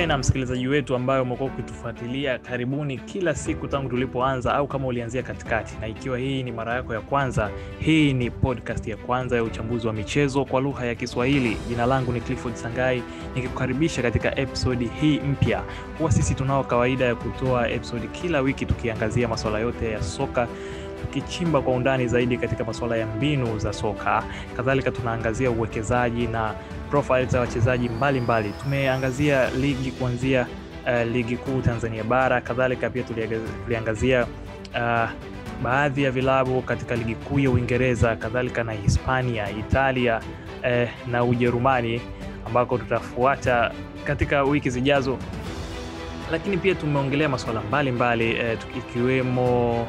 tena msikilizaji wetu ambaye umekuwa ukitufuatilia karibuni kila siku tangu tulipoanza, au kama ulianzia katikati, na ikiwa hii ni mara yako ya kwanza, hii ni podcast ya kwanza ya uchambuzi wa michezo kwa lugha ya Kiswahili. Jina langu ni Clifford Sangai, nikikukaribisha katika episodi hii mpya. Huwa sisi tunao kawaida ya kutoa episodi kila wiki tukiangazia masuala yote ya soka tukichimba kwa undani zaidi katika masuala ya mbinu za soka. Kadhalika tunaangazia uwekezaji na profile za wachezaji mbalimbali. Tumeangazia ligi kuanzia uh, ligi kuu Tanzania bara. Kadhalika pia tuliangazia uh, baadhi ya vilabu katika ligi kuu ya Uingereza, kadhalika na Hispania, Italia eh, na Ujerumani ambako tutafuata katika wiki zijazo, lakini pia tumeongelea masuala mbalimbali eh, ikiwemo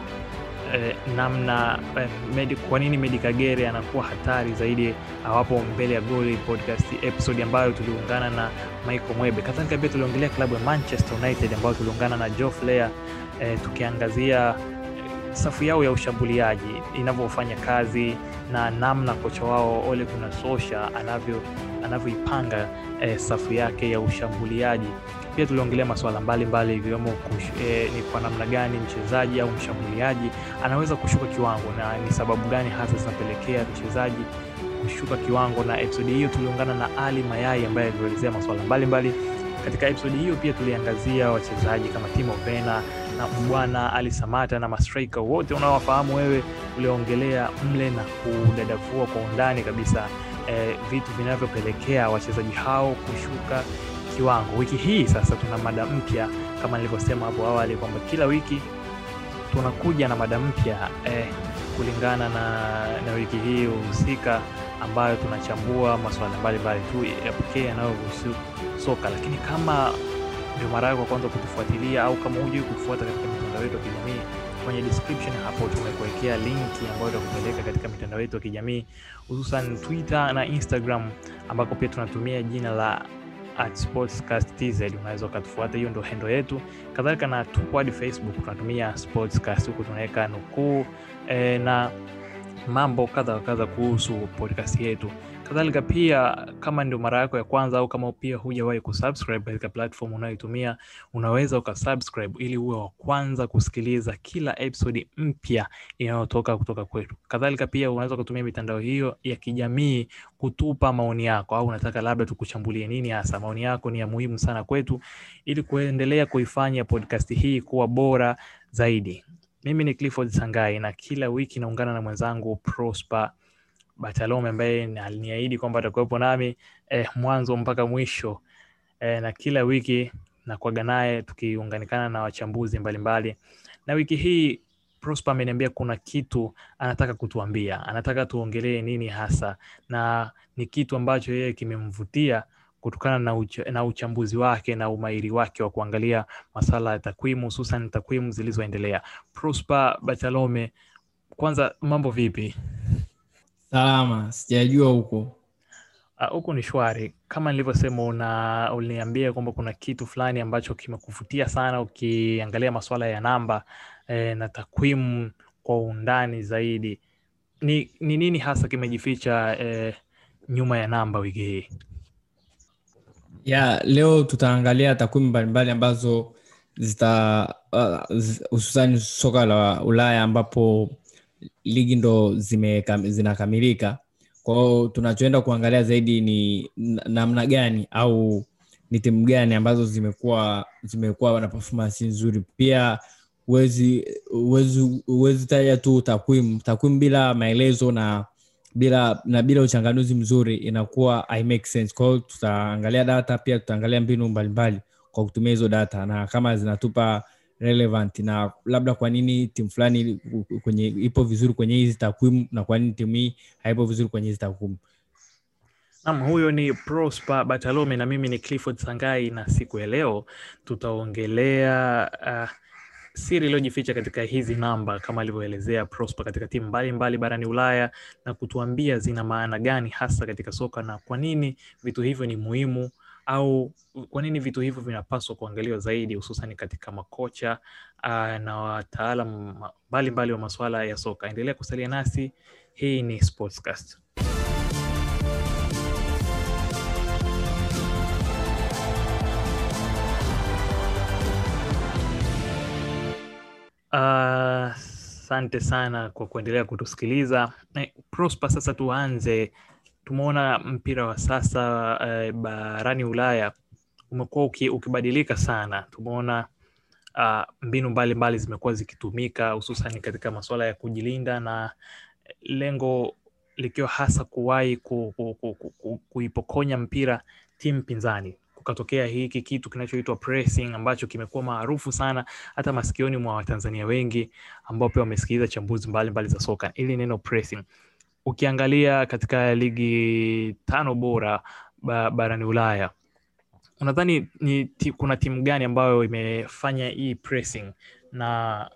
Eh, namna eh, medi, kwa nini Medi Kagere anakuwa hatari zaidi awapo mbele ya goli podcast episode ambayo tuliungana na Michael Mwebe. Kadhalika pia tuliongelea klabu ya Manchester United ambayo tuliungana na Joe Flair eh, tukiangazia safu yao ya ushambuliaji inavyofanya kazi na namna kocha wao Ole Gunnar Solskjaer anavyo anavyoipanga eh, safu yake ya ushambuliaji pia tuliongelea masuala mbalimbali ikiwemo eh, ni kwa namna gani mchezaji au mshambuliaji anaweza kushuka kiwango na ni sababu gani hasa zinapelekea mchezaji kushuka kiwango. Na episodi hiyo tuliungana na Ali Mayai ambaye alielezea masuala mbalimbali. Katika episodi hiyo pia tuliangazia wachezaji kama Timo Werner na Mbwana Ali Samata na mastrika wote unaowafahamu wewe, uliongelea mle na kudadavua kwa undani kabisa eh, vitu vinavyopelekea wachezaji hao kushuka kiwango. Wiki hii sasa tuna mada mpya kama nilivyosema hapo awali kwamba kila wiki tunakuja na mada mpya eh, kulingana na, na wiki hii husika ambayo tunachambua masuala mbalimbali tu ya yanayohusu soka. Lakini kama ndio mara yako kwanza kutufuatilia au kama hujui kutufuata katika mitandao yetu ya kijamii, kwenye description hapo tumekuwekea linki ambayo itakupeleka katika mitandao yetu ya kijamii hususan Twitter na Instagram ambako pia tunatumia jina la at Sportscast unaweza ukatufuata, hiyo ndo hendo yetu. Kadhalika na hadi Facebook tunatumia Sportscast, huku tunaweka nukuu e, na mambo kadha wa kadha kuhusu podcast yetu. Kadhalika pia kama ndio mara yako ya kwanza au kama pia hujawahi kusubscribe katika platform unayoitumia, unaweza ukasubscribe ili uwe wa kwanza kusikiliza kila episodi mpya inayotoka kutoka kwetu. Kadhalika pia unaweza ukatumia mitandao hiyo ya kijamii kutupa maoni yako, au unataka labda tukuchambulie nini hasa. Maoni yako ni ya muhimu sana kwetu ili kuendelea kuifanya podcast hii kuwa bora zaidi. Mimi ni Clifford Sangai na kila wiki naungana na mwenzangu Prosper Batalome ambaye aliniahidi kwamba atakuwepo nami eh, mwanzo mpaka mwisho eh, na kila wiki nakuaga naye tukiunganikana na wachambuzi mbalimbali mbali. Na wiki hii Prosper ameniambia kuna kitu anataka kutuambia, anataka tuongelee nini hasa, na ni kitu ambacho yeye kimemvutia kutokana na, uch na uchambuzi wake na umahiri wake wa kuangalia masala ya takwimu, hususan takwimu zilizoendelea. Prosper Batalome, kwanza mambo vipi? Salama, sijajua huko huku. Uh, ni shwari kama nilivyosema. Una uliniambia kwamba kuna kitu fulani ambacho kimekuvutia sana ukiangalia masuala ya namba eh, na takwimu kwa undani zaidi. Ni, ni nini hasa kimejificha eh, nyuma ya namba wiki hii? ya leo tutaangalia takwimu mbalimbali ambazo zita hususani uh, soka la Ulaya ambapo ligi ndo zinakamilika. kwao tunachoenda kuangalia zaidi ni namna gani au ni timu gani ambazo zimekuwa zimekuwa na performance nzuri. Pia huwezi taja tu takwimu takwimu bila maelezo na bila na bila uchanganuzi mzuri inakuwa I make sense. kwao tutaangalia data, pia tutaangalia mbinu mbalimbali kwa kutumia hizo data na kama zinatupa relevant na labda kwa nini timu fulani kwenye ipo vizuri kwenye hizi takwimu na kwa nini timu hii haipo vizuri kwenye hizi takwimu. nam huyo ni Prosper Batalome na mimi ni Clifford Sangai, na siku ya leo tutaongelea uh, siri iliyojificha katika hizi namba kama alivyoelezea Prosper katika timu mbalimbali barani Ulaya na kutuambia zina maana gani hasa katika soka na kwa nini vitu hivyo ni muhimu au kwa nini vitu hivyo vinapaswa kuangaliwa zaidi hususan katika makocha uh, na wataalam mbalimbali wa masuala ya soka. Endelea kusalia nasi, hii ni Sportscast. Asante uh, sana kwa kuendelea kutusikiliza. Prosper, sasa tuanze Tumeona mpira wa sasa uh, barani Ulaya umekuwa uki, ukibadilika sana. Tumeona uh, mbinu mbalimbali zimekuwa zikitumika hususan katika masuala ya kujilinda na lengo likiwa hasa kuwahi ku, ku, ku, ku, ku, kuipokonya mpira timu pinzani. Kukatokea hiki kitu kinachoitwa pressing ambacho kimekuwa maarufu sana hata masikioni mwa Watanzania wengi ambao pia wamesikiliza chambuzi mbalimbali za soka. Ili neno pressing, ukiangalia katika ligi tano bora ba, barani Ulaya unadhani ni ti, kuna timu gani ambayo imefanya hii pressing na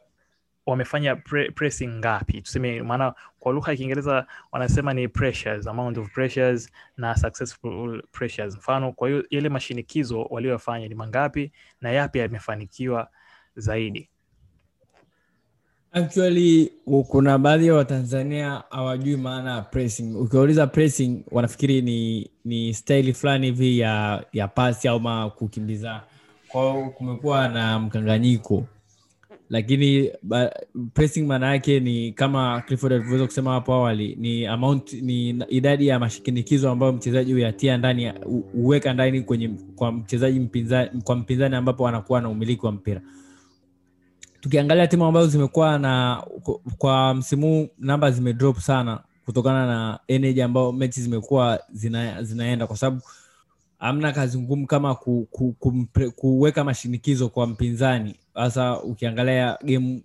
wamefanya pre, pressing ngapi? Tuseme, maana kwa lugha ya Kiingereza wanasema ni pressures, amount of pressures na successful pressures. Mfano, kwa hiyo yale mashinikizo waliyofanya ni mangapi na yapi yamefanikiwa zaidi? Actually kuna baadhi ya Watanzania hawajui maana ya pressing. Ukiwauliza pressing, wanafikiri ni ni staili fulani hivi ya ya pasi au kukimbiza. Kwao kumekuwa na mkanganyiko, lakini ba, pressing maana yake ni kama Clifford alivyoweza kusema hapo awali, ni amount, ni idadi ya mashinikizo ambayo mchezaji huyatia ndani, huweka ndani kwenye kwa mchezaji mpinzani, kwa mpinzani ambapo anakuwa na umiliki wa mpira tukiangalia timu ambazo zimekuwa na kwa msimu huu namba zimedrop sana kutokana na energy ambayo mechi zimekuwa zina, zinaenda kwa sababu hamna kazi ngumu kama ku, ku, ku, kuweka mashinikizo kwa mpinzani hasa ukiangalia game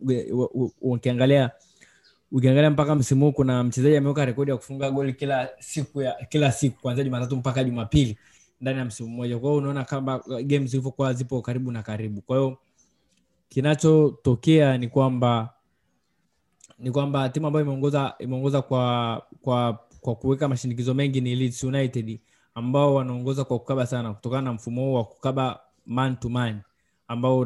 ukiangalia ukiangalia mpaka msimu huu kuna mchezaji ameweka rekodi ya kufunga goli kila siku ya kila siku kuanzia Jumatatu mpaka Jumapili ndani ya msimu mmoja. Kwa hiyo unaona kama game zilivyokuwa zipo karibu na karibu. Kwa hiyo kinachotokea ni kwamba ni kwamba timu ambayo imeongoza imeongoza kwa kwa kwa kuweka mashinikizo mengi ni Leeds United ambao wanaongoza kwa kukaba sana kutokana na mfumo huo wa kukaba man to man ambao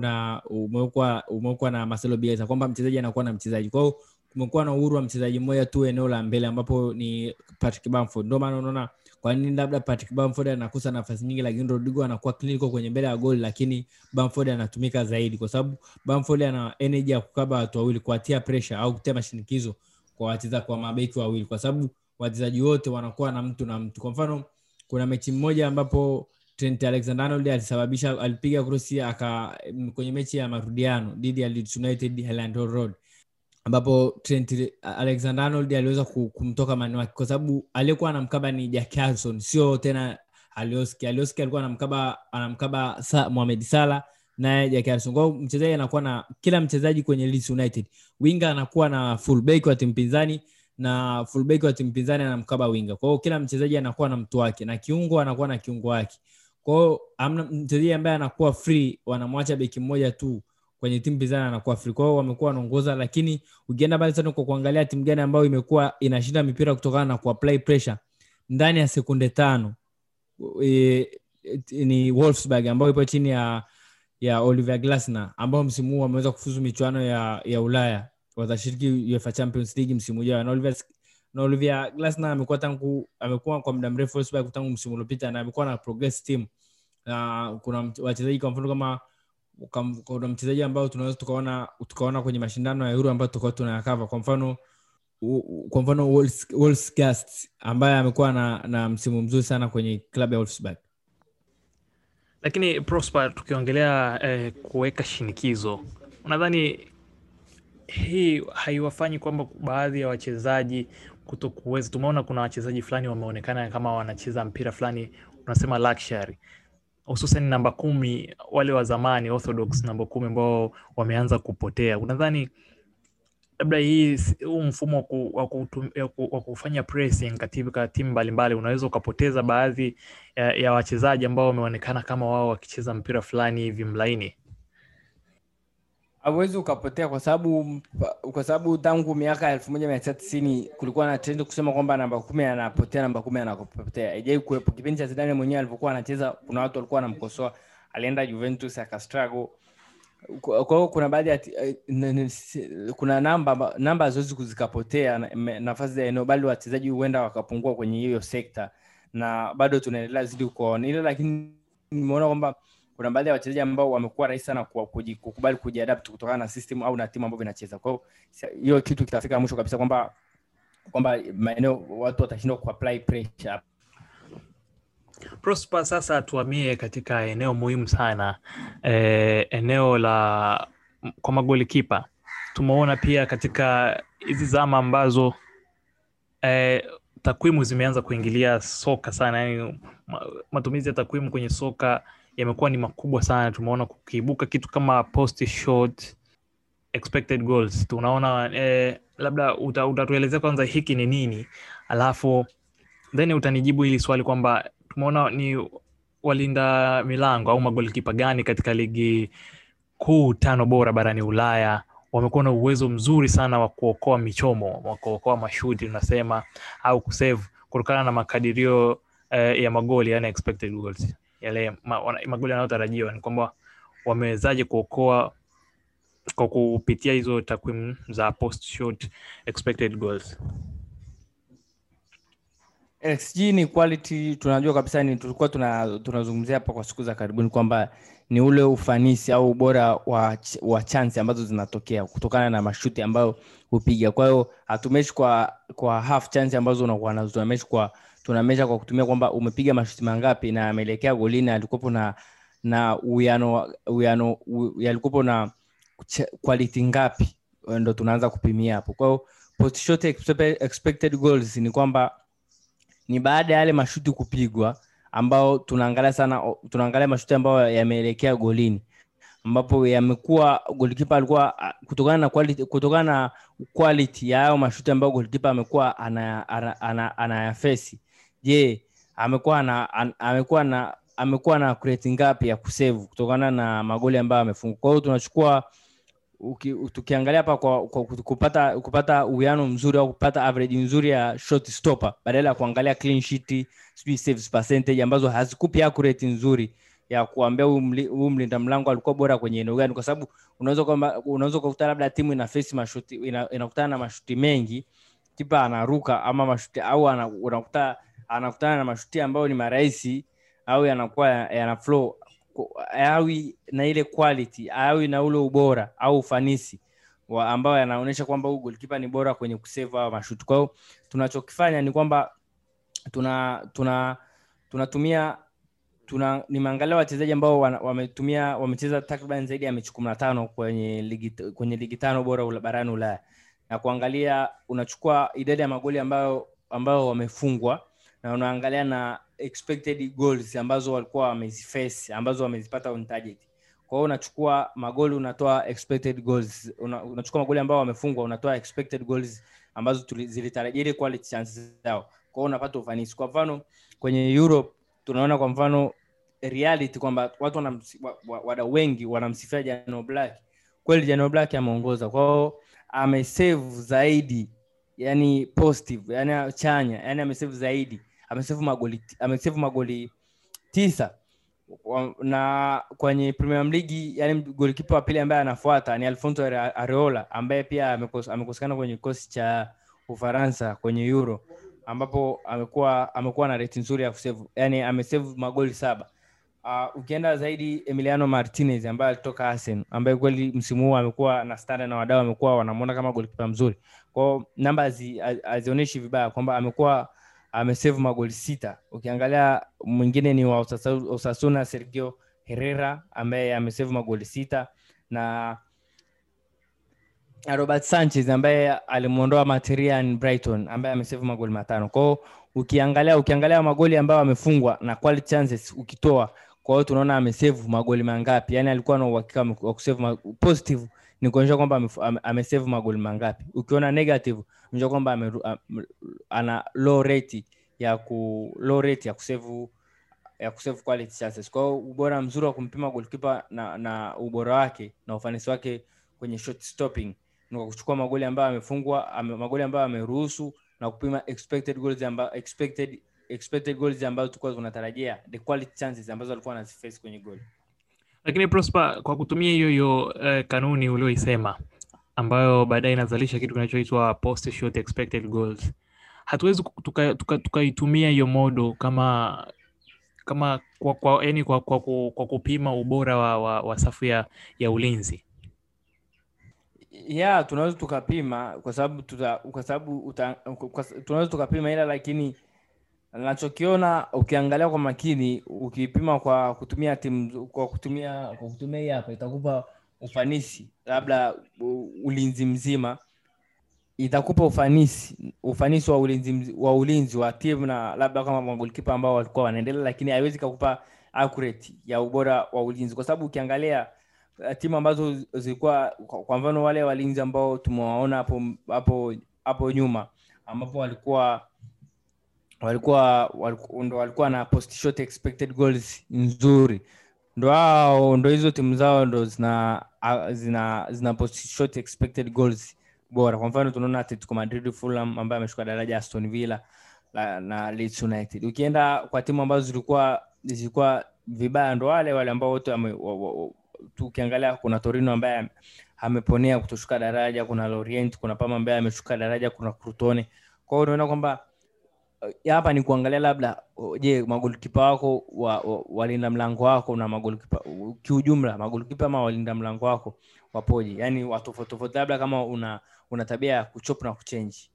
umewekwa umewekwa na Marcelo Bielsa kwamba mchezaji anakuwa na mchezaji. Kwa hiyo kumekuwa na uhuru wa mchezaji mmoja tu eneo la mbele ambapo ni Patrick Bamford. Ndio maana unaona kwa nini labda Patrick Bamford anakosa nafasi nyingi, lakini Rodrigo anakuwa kliniko kwenye mbele ya goli, lakini Bamford anatumika zaidi kwa sababu Bamford ana energy ya kukaba watu wawili, kuatia pressure au kutia mashinikizo kwa wacheza kwa mabeki wawili, kwa sababu wachezaji wote wanakuwa na mtu na mtu. Kwa mfano, kuna mechi moja ambapo Trent Alexander-Arnold alisababisha alipiga krosi aka kwenye mechi ya marudiano dhidi ya United Highland Road ambapo Trent Alexander-Arnold aliweza kumtoka mani wake kwa sababu aliyekuwa anamkaba ni Jack Harrison, sio tena Alioski. Alioski alikuwa anamkaba anamkaba sa, Mohamed Salah naye Jack Harrison. Kwa mchezaji anakuwa na kila mchezaji kwenye Leeds United, winga anakuwa na fullback wa timu pinzani na fullback wa timu pinzani anamkaba winga. Kwa kila mchezaji anakuwa na mtu wake na kiungo anakuwa na kiungo wake. Kwa mchezaji ambaye anakuwa free, wanamwacha beki mmoja tu kwenye timu pinzani anakuwa free. Wamekuwa wanaongoza, lakini ukienda mbali sana kwa kuangalia timu gani ambayo imekuwa inashinda mipira kutokana na kuapply pressure ndani ya sekunde tano e, ni Wolfsburg ambayo ipo chini ya ya Oliver Glasner ambao msimu huu wameweza kufuzu michuano ya ya Ulaya, watashiriki UEFA Champions League msimu ujao. Na Oliver na Oliver Glasner amekuwa tangu amekuwa kwa muda mrefu Wolfsburg tangu msimu uliopita na amekuwa na progress team, na kuna wachezaji kwa mfano kama kuna mchezaji ambao tunaweza tukaona tukaona kwenye mashindano ya Euro ambayo tutakuwa tunayakava kwa mfano kwa mfano Wolfsgast ambaye amekuwa na, na msimu mzuri sana kwenye klabu ya Wolfsburg. Lakini Prosper, tukiongelea eh, kuweka shinikizo, unadhani hii haiwafanyi kwamba baadhi ya wachezaji kuto kuweza? Tumeona kuna wachezaji fulani wameonekana kama wanacheza mpira fulani unasema luxury hususan namba kumi wale wa zamani orthodox namba kumi ambao wameanza kupotea. Unadhani labda hii huu mfumo wa kufanya pressing katika timu mbalimbali unaweza ukapoteza baadhi ya, ya wachezaji ambao wameonekana kama wao wakicheza mpira fulani hivi mlaini? Hauwezi ukapotea kwa sababu kwa sababu tangu miaka elfu moja mia tisa tisini kulikuwa na trend kusema kwamba namba kumi anapotea, namba kumi anapotea. Haijai kuwepo. Kipindi cha Zidane mwenyewe alivyokuwa anacheza, kuna watu walikuwa wanamkosoa, alienda Juventus akastrago Kwa hiyo kuna baadhi ya kuna namba namba haziwezi kuzikapotea nafasi za eneo, bali wachezaji huenda wakapungua kwenye hiyo sekta, na bado tunaendelea zidi kuwaona. Ile, lakini nimeona kwamba kuna baadhi ya wachezaji ambao wamekuwa rahisi sana kwa kukubali kujiadapt kutokana na system au na timu ambavyo inacheza kwa hiyo kitu kitafika mwisho kabisa kwamba kwamba maeneo watu watashindwa kuapply pressure. Prosper, sasa tuhamie katika eneo muhimu sana. Eh, eneo la kwa magoli kipa. Tumeona pia katika hizi zama ambazo eh, takwimu zimeanza kuingilia soka sana, yani matumizi ya takwimu kwenye soka yamekuwa ni makubwa sana. Tumeona kukiibuka kitu kama post shot expected goals. Tunaona eh, labda uta, utatuelezea kwanza hiki ni nini, alafu then utanijibu hili swali kwamba tumeona ni walinda milango au magolikipa gani katika ligi kuu tano bora barani Ulaya wamekuwa na uwezo mzuri sana wa kuokoa michomo, wa kuokoa mashuti unasema, au kusave kutokana na makadirio eh, ya magoli, yani expected goals, yale magoli yanayotarajiwa. Ni kwamba wamewezaje kuokoa kwa kupitia hizo takwimu za post shot expected goals. xg ni quality tunajua kabisa ni tulikuwa tuna- tunazungumzia hapa kwa siku za karibuni kwamba ni ule ufanisi au ubora wa, wa chansi ambazo zinatokea kutokana na mashuti ambayo hupiga kwa hiyo hatumeshi kwa kwa half chance ambazo unakuwa nazo tunameshi kwa tunamesha kwa kutumia kwamba umepiga mashuti mangapi na ameelekea golini alikuwepo na na uyano uyano yalikuwepo na quality ngapi? Ndo tunaanza kupimia hapo. Kwa hiyo expected goals ni kwamba ni baada ya yale mashuti kupigwa ambao tunaangalia sana tunaangalia mashuti ambayo yameelekea golini ambapo yamekuwa golikipa alikuwa ah, kutokana na quality, kutokana na quality ya hayo mashuti ambayo golikipa amekuwa anayafesi ana, ana, ana, ana je amekuwa na an, amekuwa na amekuwa na kreti ngapi ya kusevu kutokana na magoli ambayo amefunga? Kwa hiyo tunachukua uki, tukiangalia hapa kwa, kwa kupata kupata uwiano mzuri au kupata average nzuri ya shot stopper badala ya kuangalia clean sheet sijui saves percentage ambazo hazikupi accurate nzuri ya kuambia huyu mlinda mlango alikuwa bora kwenye eneo gani. Kwa sababu unaweza kwamba unaweza kukuta labda timu ina face mashuti ina, na mashuti mengi kipa anaruka ama mashuti au unakuta anakutana na mashuti ambayo ni marahisi au yanakuwa yana flow awi na ile quality awi na ule ubora au ufanisi wa ambao yanaonyesha kwamba huyu goalkeeper ni bora kwenye kusave hawa mashuti. Kwa hiyo tunachokifanya ni kwamba tuna tuna tunatumia tuna nimeangalia wachezaji ambao wametumia wamecheza takriban zaidi ya mechi kumi na tano kwenye ligi kwenye ligi tano bora barani ulaya. Na kuangalia unachukua idadi ya magoli ambayo ambayo wamefungwa na unaangalia na expected goals ambazo walikuwa wameziface ambazo wamezipata on target. Kwa hiyo unachukua magoli unatoa expected goals. Una, unachukua magoli ambao wamefungwa unatoa expected goals ambazo zilitarajia quality chances zao. Kwa hiyo unapata ufanisi. Kwa mfano kwenye europe tunaona kwa mfano reality kwamba watu wadau wengi wanamsifia jano black kweli jano black ameongoza. Kwao amesave zaidi yani positive yani chanya yani amesave zaidi amesave magoli tisa. Na kwenye premium ligi yani golikipa wa pili ambaye anafuata ni Alfonso Are- Areola ambaye pia amekosekana kwenye kikosi cha Ufaransa kwenye Euro ambapo amekuwa amekuwa na reti nzuri ya kusevu yani amesevu magoli saba. Uh, ukienda zaidi Emiliano Martinez ambaye alitoka Arsenal ambaye kweli msimu huu amekuwa na standa na wadau amekuwa wanamwona kama golikipa mzuri. Kwao namba hazi- hazi- hazionyeshi vibaya kwamba amekuwa amesave magoli sita. Ukiangalia mwingine ni wa osasuna sergio herrera ambaye amesave magoli sita. Na robert sanchez ambaye alimwondoa materian brighton ambaye amesave magoli matano. Kwao ukiangalia ukiangalia magoli ambayo amefungwa na quality chances ukitoa kwa hiyo tunaona amesave magoli mangapi. Yani alikuwa na uhakika wa kusave positive ni kuonyesha kwamba ame- amesave magoli mangapi. Ukiona negative unajua kwamba ana low rate ya ku low rate ya kusave ya kusave quality chances. Kwa ubora mzuri wa kumpima goalkeeper na, na ubora wake na ufanisi wake kwenye shot stopping ni kwa kuchukua magoli ambayo amefungwa ame, magoli ambayo ameruhusu na kupima expected goals amba, expected expected goals ambazo tulikuwa tunatarajia the quality chances ambazo alikuwa anaziface kwenye goal Lakini Prosper, kwa kutumia hiyo hiyo eh, kanuni ulioisema ambayo baadaye inazalisha kitu kinachoitwa post shot expected goals, hatuwezi tukaitumia tuka- tuka- hiyo modo kama kama kwa, kwa, yani kwa, kwa, kwa, kwa kupima ubora wa, wa, wa safu ya, ya ulinzi. Ya tunaweza tukapima kwa sababu tuta, kwa sababu tunaweza tukapima ila lakini nachokiona ukiangalia kwa makini ukipima kwa kutumia timu kwa kutumia kwa kutumia hii hapa itakupa ufanisi labda ulinzi mzima. Itakupa ufanisi ufanisi wa ulinzi wa ulinzi wa timu na labda kama magolikipa ambao walikuwa wanaendelea lakini haiwezi kakupa accurate ya ubora wa ulinzi. Kwa sababu ukiangalia uh, timu ambazo zilikuwa kwa mfano wale walinzi ambao tumewaona hapo hapo hapo nyuma ambapo walikuwa walikuwa waliku- ndo walikuwa na post shot expected goals nzuri. Ndo hao ndo hizo timu zao ndo zina zina zina post shot expected goals bora. Kwa mfano tunaona atletico madrid fulham ambaye ameshuka daraja aston villa la, na leeds united. Ukienda kwa timu ambazo zilikuwa zilikuwa vibaya ndo wale wale ambao wote wame- wa- wa- wa- tu ukiangalia kuna torino ambaye ameponea kutoshuka daraja kuna lorient kuna pama ambaye ameshuka daraja kuna crutone kwa unaona kwamba hapa ni kuangalia labda je magolkipa wako wa, wa, walinda mlango wako na magolkipa kiujumla magolkipa ama walinda mlango wako wapoje? Yani watofauti tofauti labda kama una una tabia ya kuchop na kuchenji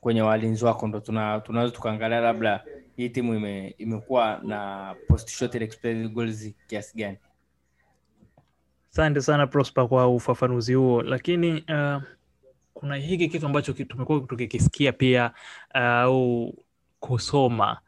kwenye walinzi wako ndo tuna- tunaweza tukaangalia labda hii timu ime, imekuwa na goals kiasi gani. Asante sana prosper kwa ufafanuzi huo. Lakini uh, kuna hiki kitu ambacho tumekuwa tukikisikia pia uh, au kusoma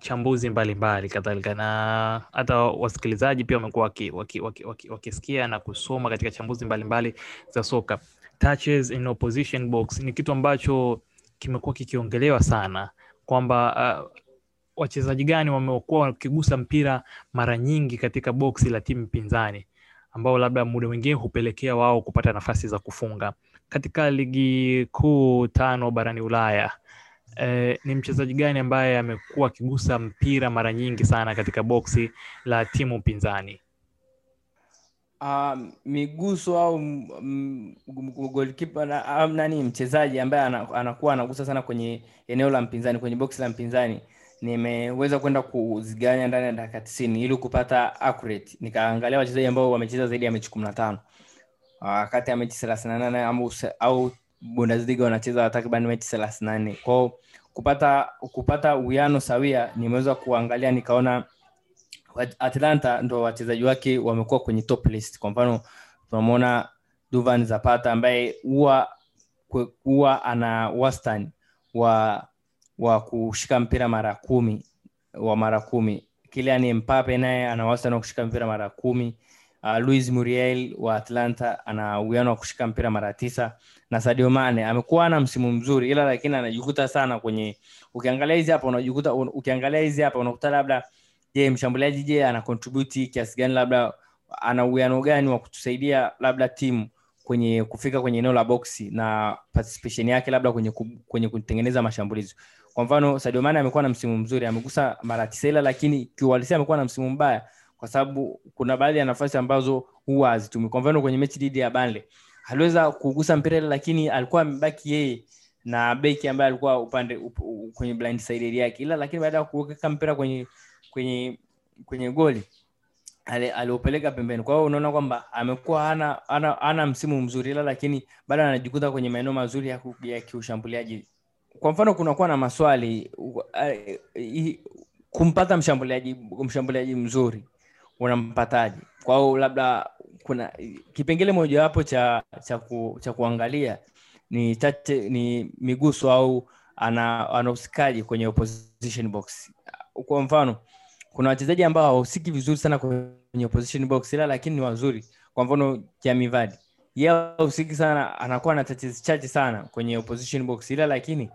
chambuzi mbalimbali kadhalika. Na hata wasikilizaji pia wamekuwa wakisikia waki, waki, waki, waki na kusoma katika chambuzi mbalimbali za soka. Touches in opposition box ni kitu ambacho kimekuwa kikiongelewa sana kwamba uh, wachezaji gani wamekuwa wakigusa mpira mara nyingi katika boksi la timu pinzani ambao labda muda mwingine hupelekea wao kupata nafasi za kufunga. Katika ligi kuu tano barani ulaya eh, ni mchezaji gani ambaye amekuwa akigusa mpira mara nyingi sana katika boksi la timu pinzani? Um, miguso au m- m- m- goalkeeper na, au nani mchezaji ambaye anakuwa anagusa sana kwenye eneo la mpinzani kwenye boksi la mpinzani. Nimeweza kwenda kuziganya ndani ya dakika tisini ili kupata accurate. Nikaangalia wachezaji ambao wamecheza zaidi ya mechi kumi na tano. Uh, kati ya mechi thelathini na nane au bundesliga wanacheza takriban mechi thelathini nane. Kwao kupata kupata uwiano sawia nimeweza kuangalia nikaona atlanta ndo wachezaji wake wamekuwa kwenye top list. Kwa mfano tunamwona duvan zapata ambaye huwa huwa ana wastani wa wa kushika mpira mara kumi wa mara kumi. Kilian mpape naye ana wastani wa kushika mpira mara kumi uh, luis muriel wa atlanta ana uwiano wa kushika mpira mara tisa na sadio mane. Amekuwa na msimu mzuri ila lakini anajikuta sana kwenye ukiangalia hizi hapa unajikuta ukiangalia hizi hapa unakuta labda je mshambuliaji je ana contribute kiasi gani labda ana uwiano gani wa kutusaidia labda timu kwenye kufika kwenye eneo la boksi na participation yake labda kwenye, kwenye kutengeneza mashambulizi. Kwa mfano Sadio Mane amekuwa na msimu mzuri amegusa mara tisa ila lakini kiuhalisia amekuwa na msimu mbaya kwa sababu kuna baadhi ya nafasi ambazo huwa hazitumi kwa mfano kwenye mechi dhidi ya Burnley aliweza kugusa mpira lakini alikuwa amebaki yeye na beki ambaye alikuwa upande up, up, kwenye blind side yake. Ila lakini baada ya kuweka mpira kwenye kwenye kwenye goli aliopeleka pembeni. Kwa hiyo unaona kwamba amekuwa ana, ana, ana msimu mzuri ila lakini bado anajikuta kwenye maeneo mazuri ya, ya kiushambuliaji. Kwa mfano kunakuwa na maswali uh, uh, uh, kumpata mshambuliaji mshambuliaji mzuri unampataje? Kwao labda kuna kipengele mojawapo cha cha, ku, cha kuangalia ni tate, ni miguso au ana kwenye opposition box? Kwa mfano kuna wachezaji ambao hawahusiki vizuri sana kwenye opposition box ila lakini ni wazuri. Kwa mfano Jamivadi ye hahusiki sana anakuwa na touches chache sana kwenye opposition box ila lakini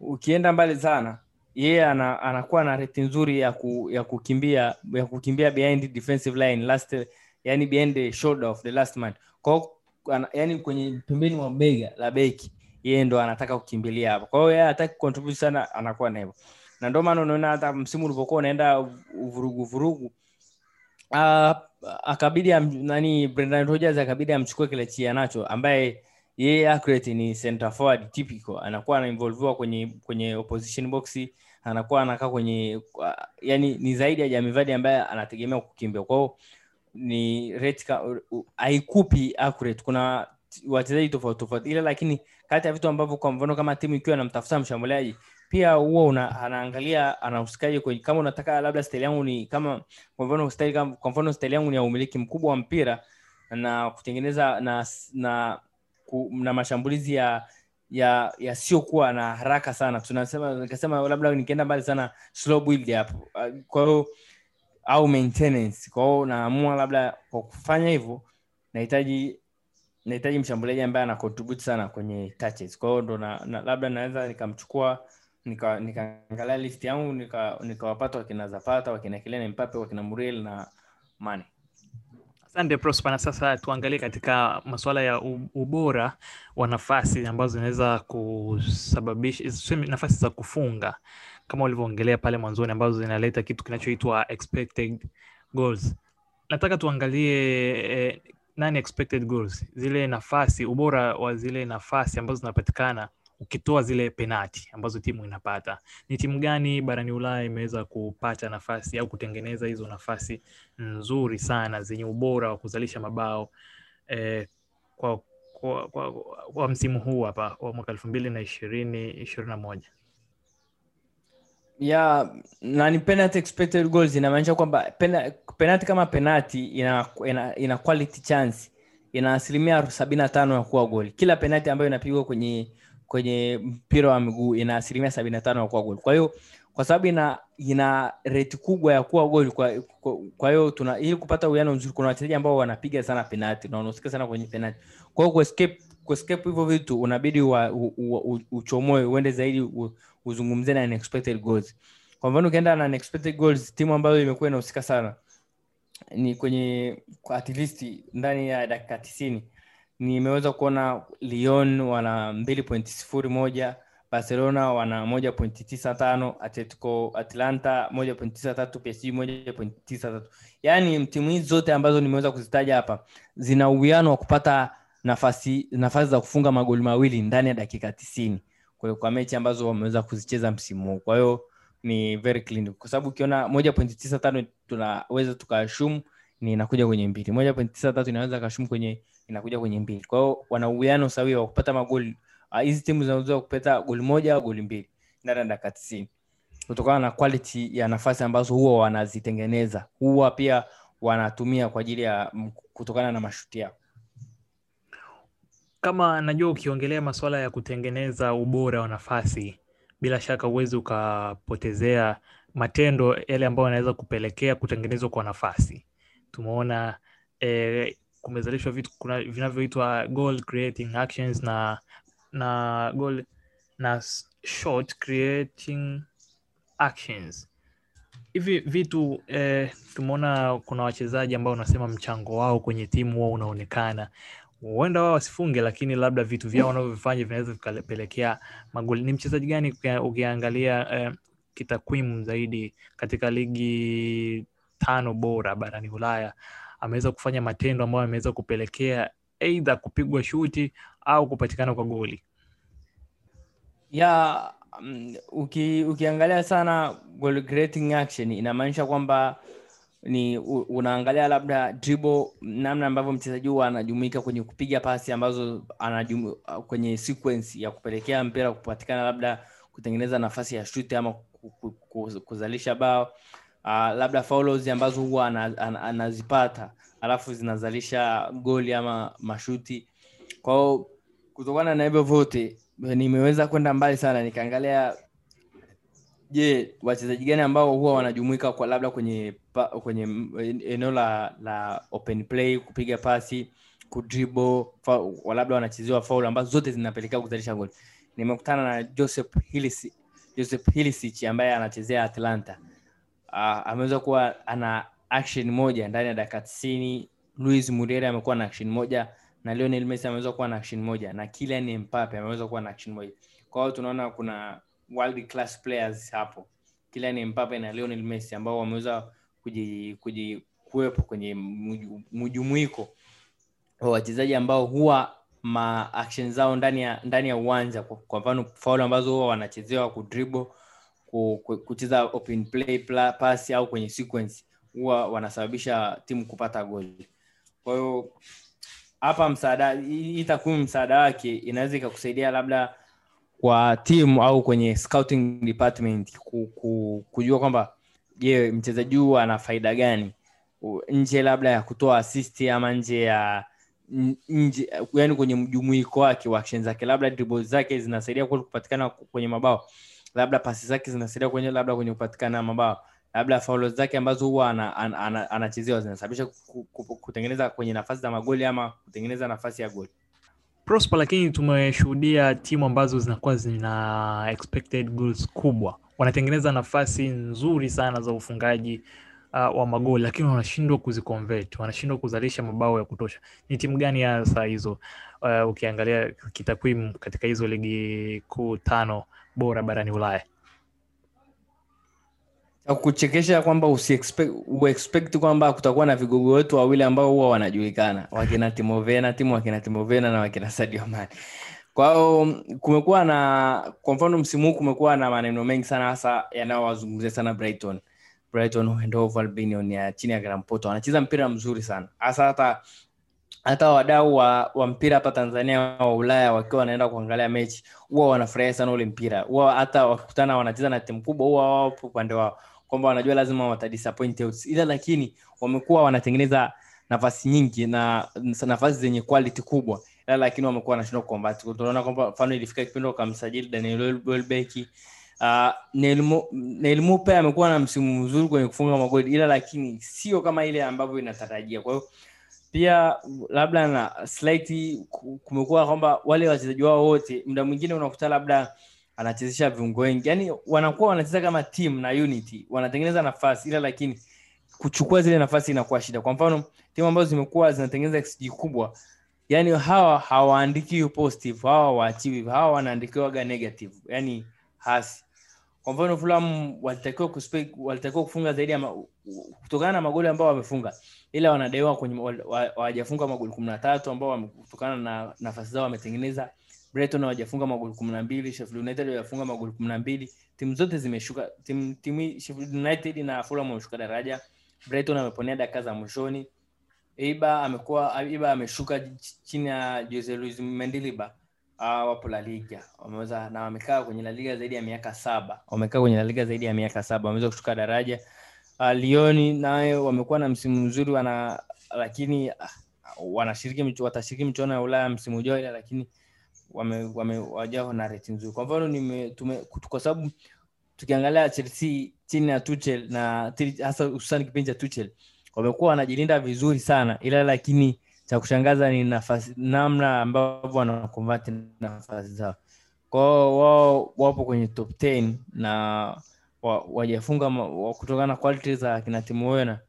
ukienda mbali sana yeye ana, anakuwa na reti nzuri ya, ku, ya kukimbia ya kukimbia behind defensive line last yani behind the shoulder of the last man. Kwa yani kwenye pembeni mwa bega la beki yeye ndo anataka kukimbilia hapo kwa hiyo yeye hataki contribute sana anakuwa na hivyo. Na ndio maana unaona hata msimu ulipokuwa unaenda vurugu vurugu uh, akabidi nani Brendan Rodgers akabidi amchukue kile chia nacho ambaye yeye accurate ni center forward typical. Anakuwa anainvolviwa kwenye kwenye opposition box anakuwa anakaa kwenye yani ni zaidi ya Jamivadi ambaye anategemea kukimbia. Ni ka- u- u- haikupi kuna wachezaji tofauti tofauti. Ile lakini kati ya vitu ambavyo kwa mfano kama timu ikiwa inamtafuta mshambuliaji pia huwa una, anaangalia anahusikaje kwenye kama unataka labda style yangu ni kama kwa mfano style kwa mfano style yangu ni ya umiliki mkubwa wa mpira na kutengeneza na na ku, na mashambulizi ya ya yasiyokuwa na haraka sana. Tunasema nikasema labda nikienda mbali sana slow build up Uh, kwa au maintenance. Kwa naamua labda kwa kufanya hivyo nahitaji nahitaji mshambuliaji ambaye ana sana kwenye touches. Kwa ndo na, na, labda naweza nikamchukua nika- nikaangalia list yangu nika- nikawapata wakina zapata wakina kilene mpape wakina Muriel na Mane Asante Prosper, na sasa tuangalie katika masuala ya ubora wa nafasi ambazo zinaweza kusababisha nafasi za kufunga kama ulivyoongelea pale mwanzoni, ambazo zinaleta kitu kinachoitwa expected goals. Nataka tuangalie eh, nani expected goals, zile nafasi, ubora wa zile nafasi ambazo zinapatikana ukitoa zile penati ambazo timu inapata. Ni timu gani barani Ulaya imeweza kupata nafasi au kutengeneza hizo nafasi nzuri sana zenye ubora wa kuzalisha mabao eh, kwa, kwa, kwa, kwa msimu huu hapa wa mwaka elfu mbili na ishirini ishirini na moja? Ya na penalty expected goals inamaanisha kwamba penalty kama penalty ina, ina, ina quality chance. Ina asilimia sabini na tano ya kuwa goli. Kila penalty ambayo inapigwa kwenye kwenye mpira wa miguu ina asilimia sabini na tano ya kuwa goli. Kwa hiyo kwa sababu ina ina reti kubwa ya kuwa goli kwa hiyo tuna ili kupata uwiano mzuri kuna wachezaji ambao wanapiga sana penalty na wanahusika sana kwenye penalty. Kwa hiyo kuescape hivyo vitu unabidi uchomoe uende zaidi u, uzungumzie na unexpected goals. Kwa mfano ukienda na unexpected goals timu ambayo imekuwa inahusika sana ni kwenye at least ndani ya dakika tisini nimeweza kuona Lyon wana mbili pointi sifuri moja Barcelona wana moja pointi tisa tano Atletico Atlanta moja pointi tisa tatu PSG moja pointi tisa tatu. Yaani timu hizi zote ambazo nimeweza kuzitaja hapa zina uwiano wa kupata nafasi nafasi za kufunga magoli mawili ndani ya dakika tisini kwa kwa mechi ambazo wameweza kuzicheza msimu huu. Kwa hiyo ni very clean. Kwa sababu ukiona moja pointi tisa tano tunaweza tukaashumu ni inakuja kwenye mbili. Moja pointi tisa tatu inaweza kashumu kwenye inakuja kwenye mbili. Kwa hiyo wana uwiano sawia wa kupata magoli. Hizi hizi timu zinaweza kupata goli moja au goli mbili ndani ya dakika tisini. Kutokana na quality ya nafasi ambazo huwa wanazitengeneza huwa pia wanatumia kwa ajili ya kutokana na mashuti yao. Kama najua ukiongelea masuala ya kutengeneza ubora wa nafasi bila shaka huwezi ukapotezea matendo yale ambayo yanaweza kupelekea kutengenezwa kwa nafasi. Tumeona eh, kumezalishwa vitu vinavyoitwa goal creating actions na na goal na shot creating actions. Hivi vitu eh, tumeona kuna wachezaji ambao unasema mchango wao kwenye timu huwa unaonekana. Huenda wao wasifunge lakini labda vitu vyao wanavyovifanya vinaweza vikapelekea magoli. Ni mchezaji gani ukiangalia eh, kitakwimu zaidi katika ligi tano bora barani ulaya ameweza kufanya matendo ambayo ameweza kupelekea eidha kupigwa shuti au kupatikana kwa goli. Ya um, uki, ukiangalia sana goal creating action inamaanisha kwamba ni unaangalia labda dribble namna ambavyo mchezaji huwa anajumuika kwenye kupiga pasi ambazo anajumu, kwenye sequence ya kupelekea mpira kupatikana labda kutengeneza nafasi ya shuti ama ku- ku- ku- kuzalisha bao uh, labda fouls ambazo huwa ana- ana- anazipata alafu zinazalisha goli ama mashuti. Kwao kutokana na hivyo vyote nimeweza kwenda mbali sana nikaangalia je wachezaji gani ambao huwa wanajumuika kwa labda kwenye kwenye eneo la la open play kupiga pasi kudribo labda wanachezewa faul ambazo zote zinapelekea kuzalisha goli. Nimekutana na joseph Hilisi, joseph hilisich ambaye anachezea atlanta uh, ameweza kuwa ana action moja ndani ya dakika tisini. Luis muriere amekuwa na action moja na lionel messi ameweza kuwa na action moja na kilian mpape ameweza kuwa na action moja. Kwa tunaona kuna world class players hapo. Kilian mpape na Lionel Messi ambao wameweza kuji, kuwepo kwenye mju- mjumuiko wa wachezaji ambao huwa ma action zao ndani ya ndani ya uwanja. Kwa, mfano faulu ambazo huwa wanachezewa kudribble ku, ku, kucheza open play pasi au kwenye sequence huwa wanasababisha timu kupata goli. Kwa hiyo hapa msaada hii takwimu msaada wake inaweza ikakusaidia labda kwa timu au kwenye scouting department ku, ku, kujua kwamba je mchezaji huu ana faida gani? Nje labda ya kutoa assist ama nje ya nje yani kwenye mjumuiko wake wa action zake labda dribble zake zinasaidia kupatikana kwenye mabao labda pasi zake zinasaidia kwenye labda kwenye kupatikana mabao labda faulo zake ambazo huwa anachezewa ana, zinasababisha ku- ku- kutengeneza kwenye nafasi za magoli ama kutengeneza nafasi ya goli Prosper, lakini tumeshuhudia timu ambazo zinakuwa zina expected goals kubwa, wanatengeneza nafasi nzuri sana za ufungaji uh, wa magoli, lakini wanashindwa kuziconvert, wanashindwa kuzalisha mabao ya kutosha. Ni timu gani hasa hizo? Uh, ukiangalia kitakwimu katika hizo ligi kuu tano bora barani Ulaya. cha kuchekesha kwamba usiexpect uexpect kwamba kutakuwa na vigogo wetu wawili ambao huwa wanajulikana. Wakina timovena timu wakina timovena na wakina sadio mane. Kwa kumekuwa na kwa mfano msimu huu kumekuwa na maneno mengi sana hasa yanayowazungumzia sana brighton. Brighton Albion ya chini ya grampoto anacheza mpira mzuri sana. Hasa hata hata wadau wa, wa mpira hapa tanzania wa ulaya wakiwa wanaenda kuangalia mechi huwa wanafurahia sana ule mpira. Huwa hata wakikutana wanacheza na timu kubwa huwa wapo upande wao kwamba wanajua lazima watadisappoint ila lakini wamekuwa wanatengeneza nafasi nyingi na nafasi zenye quality kubwa. Ila lakini wamekuwa wanashindwa kukombat. Tunaona kwamba mfano ilifika kipindi wakamsajili Daniel Welbeck Uh, Neil Mupe amekuwa na msimu mzuri kwenye kufunga magoli. Ila lakini sio kama ile ambavyo inatarajia. Kwa hiyo pia labda na slight kumekuwa kwamba wale wachezaji wao wote muda mwingine unakuta labda anachezesha viungo wengi. Yani wanakuwa wanacheza kama team na unity. Wanatengeneza nafasi ila lakini kuchukua zile nafasi inakuwa shida. Kwa mfano timu ambazo zimekuwa zinatengeneza xg kubwa yani hawa hawaandikiwi positive hawa waachiwi hawa wanaandikiwaga negative. Yani hasi kwa mfano Fulham walitakiwa walitakiwa kufunga zaidi ya kutokana na magoli ambao wamefunga. Ila wanadaiwa kwenye hawajafunga magoli kumi na tatu ambao kutokana na nafasi zao wametengeneza. Brighton hawajafunga magoli kumi na mbili Sheffield United hawajafunga magoli kumi na mbili. Timu zote zimeshuka timu timu Sheffield United na Fulham wameshuka daraja. Brighton ameponea dakika za mwishoni. Eibar amekuwa Eibar ameshuka chini ya Jose Luis Mendilibar uh, wapo La Liga. Wameweza na wamekaa kwenye La Liga zaidi ya miaka saba. Wamekaa kwenye La Liga zaidi ya miaka saba. Wameweza kushuka daraja. Uh, Lioni nayo wamekuwa na msimu mzuri wana lakini uh, wanashiriki watashiriki michuano ya Ulaya msimu ujao ile, lakini wame, wame wajao na reti nzuri. Kwa mfano kwa sababu tukiangalia Chelsea chini ya Tuchel na hasa hususan kipindi cha Tuchel wamekuwa wanajilinda vizuri sana. Ila lakini cha kushangaza ni nafasi namna ambavyo wanakonvert nafasi zao. Kwao wao wapo kwenye top 10 na wajafunga wa, kutokana na quality za kina timu wena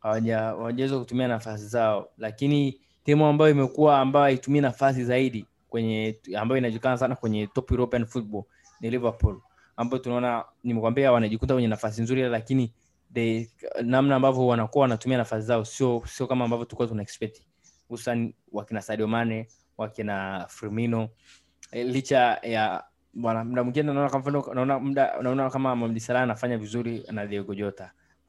hawajaweza kutumia nafasi zao. Lakini timu ambayo imekuwa ambayo haitumii nafasi zaidi kwenye ambayo inajulikana sana kwenye top European football ni Liverpool ambayo tunaona nimekwambia wanajikuta kwenye nafasi nzuri lakini they, namna ambavyo wanakuwa wanatumia nafasi zao sio sio kama ambavyo tulikuwa tuna expect hususan wakina Sadio Mane wakina Firmino e, licha ya bwana muda mwingine naona kama mfano naona muda naona kama Mohamed anafanya vizuri na Diego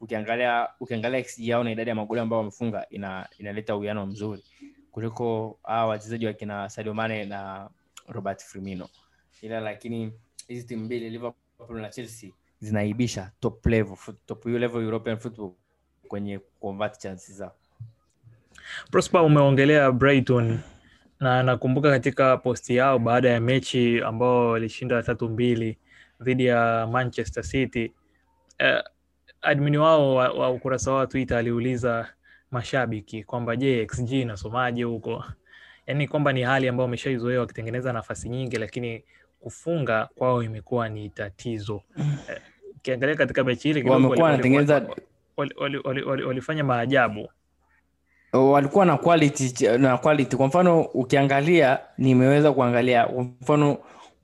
ukiangalia ukiangalia yao na idadi ya magoli ambayo wamefunga ina inaleta uwiano mzuri kuliko hawa wachezaji wakina Sadio Mane na Robert Firmino ila lakini hizi timu mbili Liverpool na Chelsea zinaibisha top level top level European football kwenye convert chances zao Prosper, umeongelea Brighton na nakumbuka katika posti yao baada ya mechi ambao walishinda tatu mbili dhidi ya Manchester City uh, admini wao wa, wa ukurasa wao wa Twitter aliuliza mashabiki kwamba je, XG inasomaje huko? Yaani kwamba ni hali ambayo wameshaizoea wakitengeneza nafasi nyingi, lakini kufunga kwao imekuwa ni tatizo. Ukiangalia katika mechi hili wamekuwa wanatengeneza walifanya maajabu walikuwa na quality na quality. Kwa mfano ukiangalia nimeweza kuangalia kwa mfano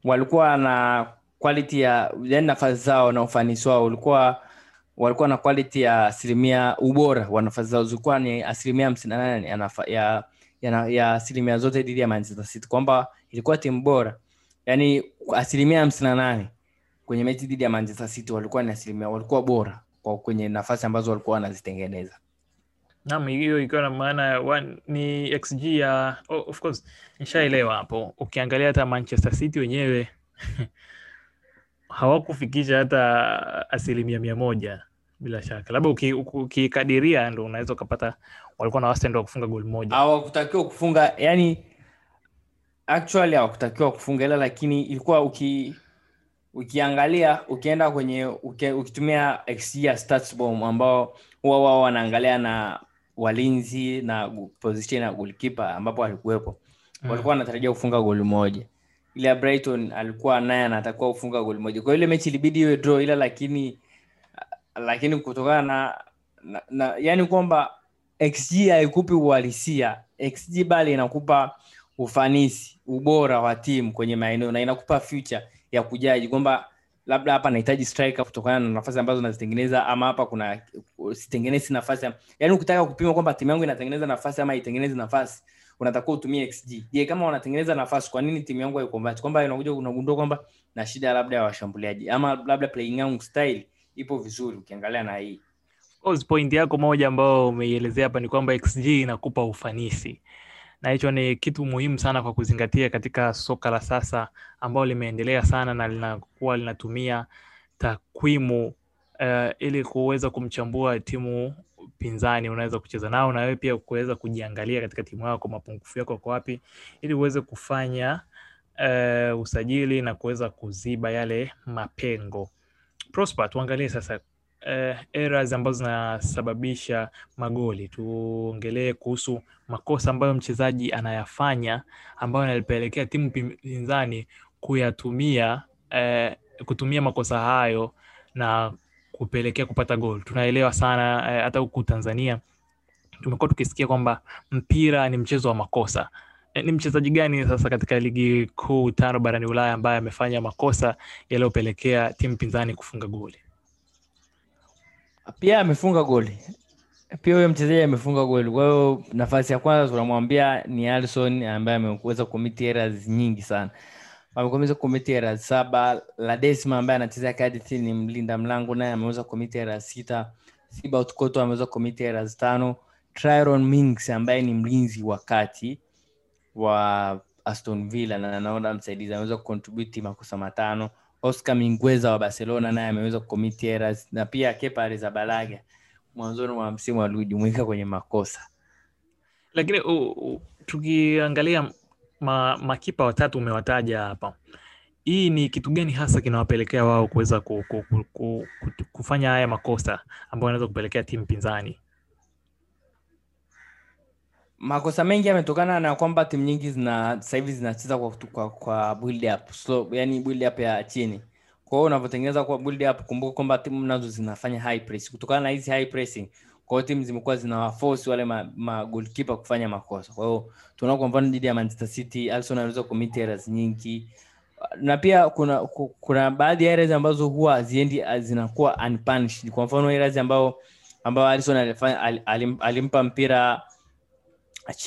walikuwa na quality ya yani nafasi zao na ufanisi wao ulikuwa walikuwa na quality ya asilimia ubora wa nafasi zao. Zilikuwa ni asilimia hamsini na nane ya, ya, ya, asilimia zote dhidi ya Manchester City. Kwamba ilikuwa timu bora. Yani asilimia hamsini na nane kwenye mechi dhidi ya Manchester City walikuwa ni asilimia walikuwa bora kwa kwenye nafasi ambazo walikuwa wanazitengeneza Naam, hiyo ikiwa na maana one- ni xg ya oh, of course nishaelewa hapo. Ukiangalia hata Manchester City wenyewe hawakufikisha hata asilimia mia moja bila shaka, labda uki- uki- ukikadiria ndo unaweza ukapata walikuwa na wastani wa kufunga goli moja. hawakutakiwa kufunga yani actually hawakutakiwa kufunga ila lakini ilikuwa uki ukiangalia ukienda kwenye uke, ukitumia xg ya statsbomb ambao huwa wao wanaangalia na walinzi na position ya goalkeeper ambapo alikuwepo. Mm. walikuwa wanatarajia kufunga goli moja. Ile ya brighton alikuwa naye anatakiwa kufunga goli moja. Kwa ile mechi ilibidi iwe draw ila lakini lakini kutokana na, na, na yani kwamba xg haikupi uhalisia. Xg bali inakupa ufanisi ubora wa timu kwenye maeneo na inakupa future ya kujaji. Kwamba labda hapa nahitaji striker kutokana na nafasi ambazo nazitengeneza ama hapa kuna sitengenezi nafasi ya- yaani ukitaka kupima kwamba timu yangu inatengeneza nafasi ama itengeneze nafasi unatakiwa utumie xg je kama wanatengeneza nafasi kwa nini timu yangu haikonvert kwamba unakuja unagundua kwamba na shida labda ya washambuliaji ama labda playing yangu style ipo vizuri ukiangalia na hii. Point yako moja ambayo umeielezea hapa ni kwamba xg inakupa ufanisi na hicho ni kitu muhimu sana kwa kuzingatia katika soka la sasa ambalo limeendelea sana na linakuwa linatumia takwimu uh, ili kuweza kumchambua timu pinzani unaweza kucheza nao na wewe pia kuweza kujiangalia katika timu yako mapungufu yako kwa wapi ili uweze kufanya uh, usajili na kuweza kuziba yale mapengo. Prosper, tuangalie sasa uh, errors ambazo zinasababisha magoli. Tuongelee kuhusu makosa ambayo mchezaji anayafanya ambayo yanapelekea timu pinzani kuyatumia eh, kutumia makosa hayo na kupelekea kupata gol. Tunaelewa sana eh, hata huku Tanzania tumekuwa tukisikia kwamba mpira ni mchezo wa makosa. Eh, ni mchezaji gani sasa katika ligi kuu tano barani Ulaya ambaye amefanya makosa yaliyopelekea timu pinzani kufunga goli? Pia amefunga goli. Pia huyo mchezaji amefunga goli. Kwa hiyo nafasi ya kwanza tunamwambia ni alison ambaye ameweza commit errors nyingi sana. Amekomeza commit errors saba. Ladesma ambaye anachezea Cardiff ni mlinda mlango naye ameweza commit errors sita. Thibaut ameweza commit errors tano. Tyrone Mings ambaye ni mlinzi wa kati wa Aston Villa na naona msaidizi ameweza kucontribute makosa matano Oscar Mingueza wa Barcelona naye ameweza kukomiti errors na pia Kepa Arrizabalaga mwanzoni mwa msimu alijumuika kwenye makosa. Lakini tukiangalia ma, makipa watatu umewataja hapa, hii ni kitu gani hasa kinawapelekea wao kuweza ku, ku, ku, ku, ku, kufanya haya makosa ambayo anaweza kupelekea timu pinzani? Makosa mengi yametokana na kwamba timu nyingi zina sasa hivi zinacheza kwa, kwa, kwa build up slow, yani build up ya chini. Kwa unavyotengeneza kwa build up, kumbuka kwamba timu nazo zinafanya high press. Kutokana na hizi high pressing, kwa hiyo timu zimekuwa zinawaforce wale ma, ma goalkeeper kufanya makosa. Kwa hiyo tunaona kwa mfano dhidi ya Manchester City, Alisson anaweza commit errors nyingi na pia kuna kuna baadhi ya errors ambazo huwa ziendi zinakuwa unpunished. Kwa mfano errors ambao ambao Alisson alifanya al- alim, alimpa mpira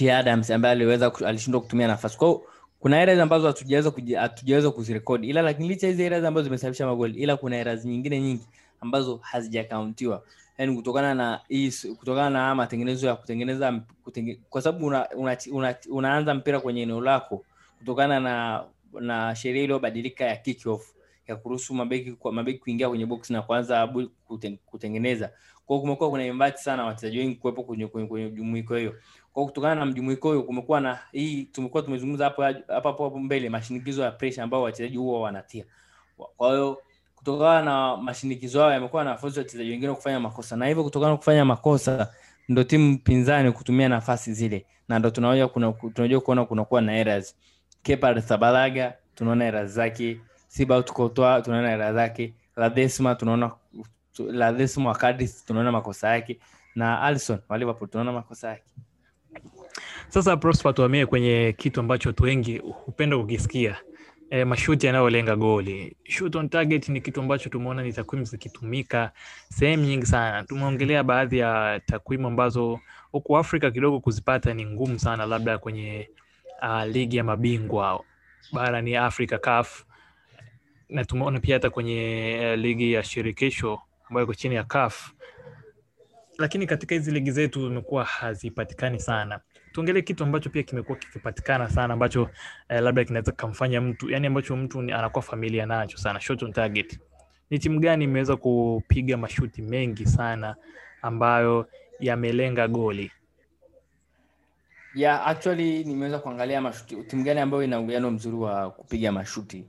Adams ambaye aliweza alishindwa kutumia nafasi. kwao kuna errors ambazo hatujaweza kuzirekodi, ila lakini licha hizi errors ambazo zimesababisha magoli, ila kuna errors nyingine nyingi ambazo hazijakauntiwa, yani kutokana na kutokana na matengenezo ya kutengeneza kutenge, kwa sababu una, una, una, unaanza mpira kwenye eneo lako kutokana na na sheria iliyobadilika ya kick off ya kuruhusu mabeki mabeki kuingia kwenye box na kuanza kuten, kutengeneza. Kwa kumekuwa kuna invite sana wachezaji wengi kuwepo kwenye kwenye, kwenye jumuiko hiyo kwa kutokana na mjumuiko huyo kumekuwa na hii tumekuwa tumezungumza hapo hapo hapo mbele mashinikizo ya pressure ambayo wachezaji huwa wanatia. Kwa hiyo kutokana na mashinikizo hayo yamekuwa na nafasi wachezaji wengine kufanya makosa. Na hivyo kutokana na kufanya makosa ndo timu pinzani kutumia nafasi zile. Na ndo tunajua kuna tunajua kuona kunakuwa na errors. Kepa Arrizabalaga tunaona errors zake. Thibaut Courtois tunaona errors zake. Ladesma tunaona Ladesma wa tunaona makosa yake. Na Alisson wa Liverpool tunaona makosa yake Sasa Prosper, tuhamie kwenye kitu ambacho watu wengi hupenda kukisikia, e, mashuti yanayolenga goli. Shoot on target ni kitu ambacho tumeona ni takwimu zikitumika sehemu nyingi sana. Tumeongelea baadhi ya takwimu ambazo huku Afrika kidogo kuzipata ni ngumu sana, labda kwenye uh, ligi ya mabingwa barani Afrika CAF, na tumeona pia hata kwenye uh, ligi ya shirikisho ambayo iko chini ya CAF, lakini katika hizi ligi zetu zimekuwa hazipatikani sana. Tuongelee kitu ambacho pia kimekuwa kikipatikana sana ambacho eh, labda kinaweza kumfanya mtu yani, ambacho mtu anakuwa familia nacho sana, shot on target. Ni timu gani imeweza kupiga mashuti mengi sana ambayo yamelenga goli? yeah, actually nimeweza kuangalia mashuti timu gani ambayo ina uwiano mzuri wa kupiga mashuti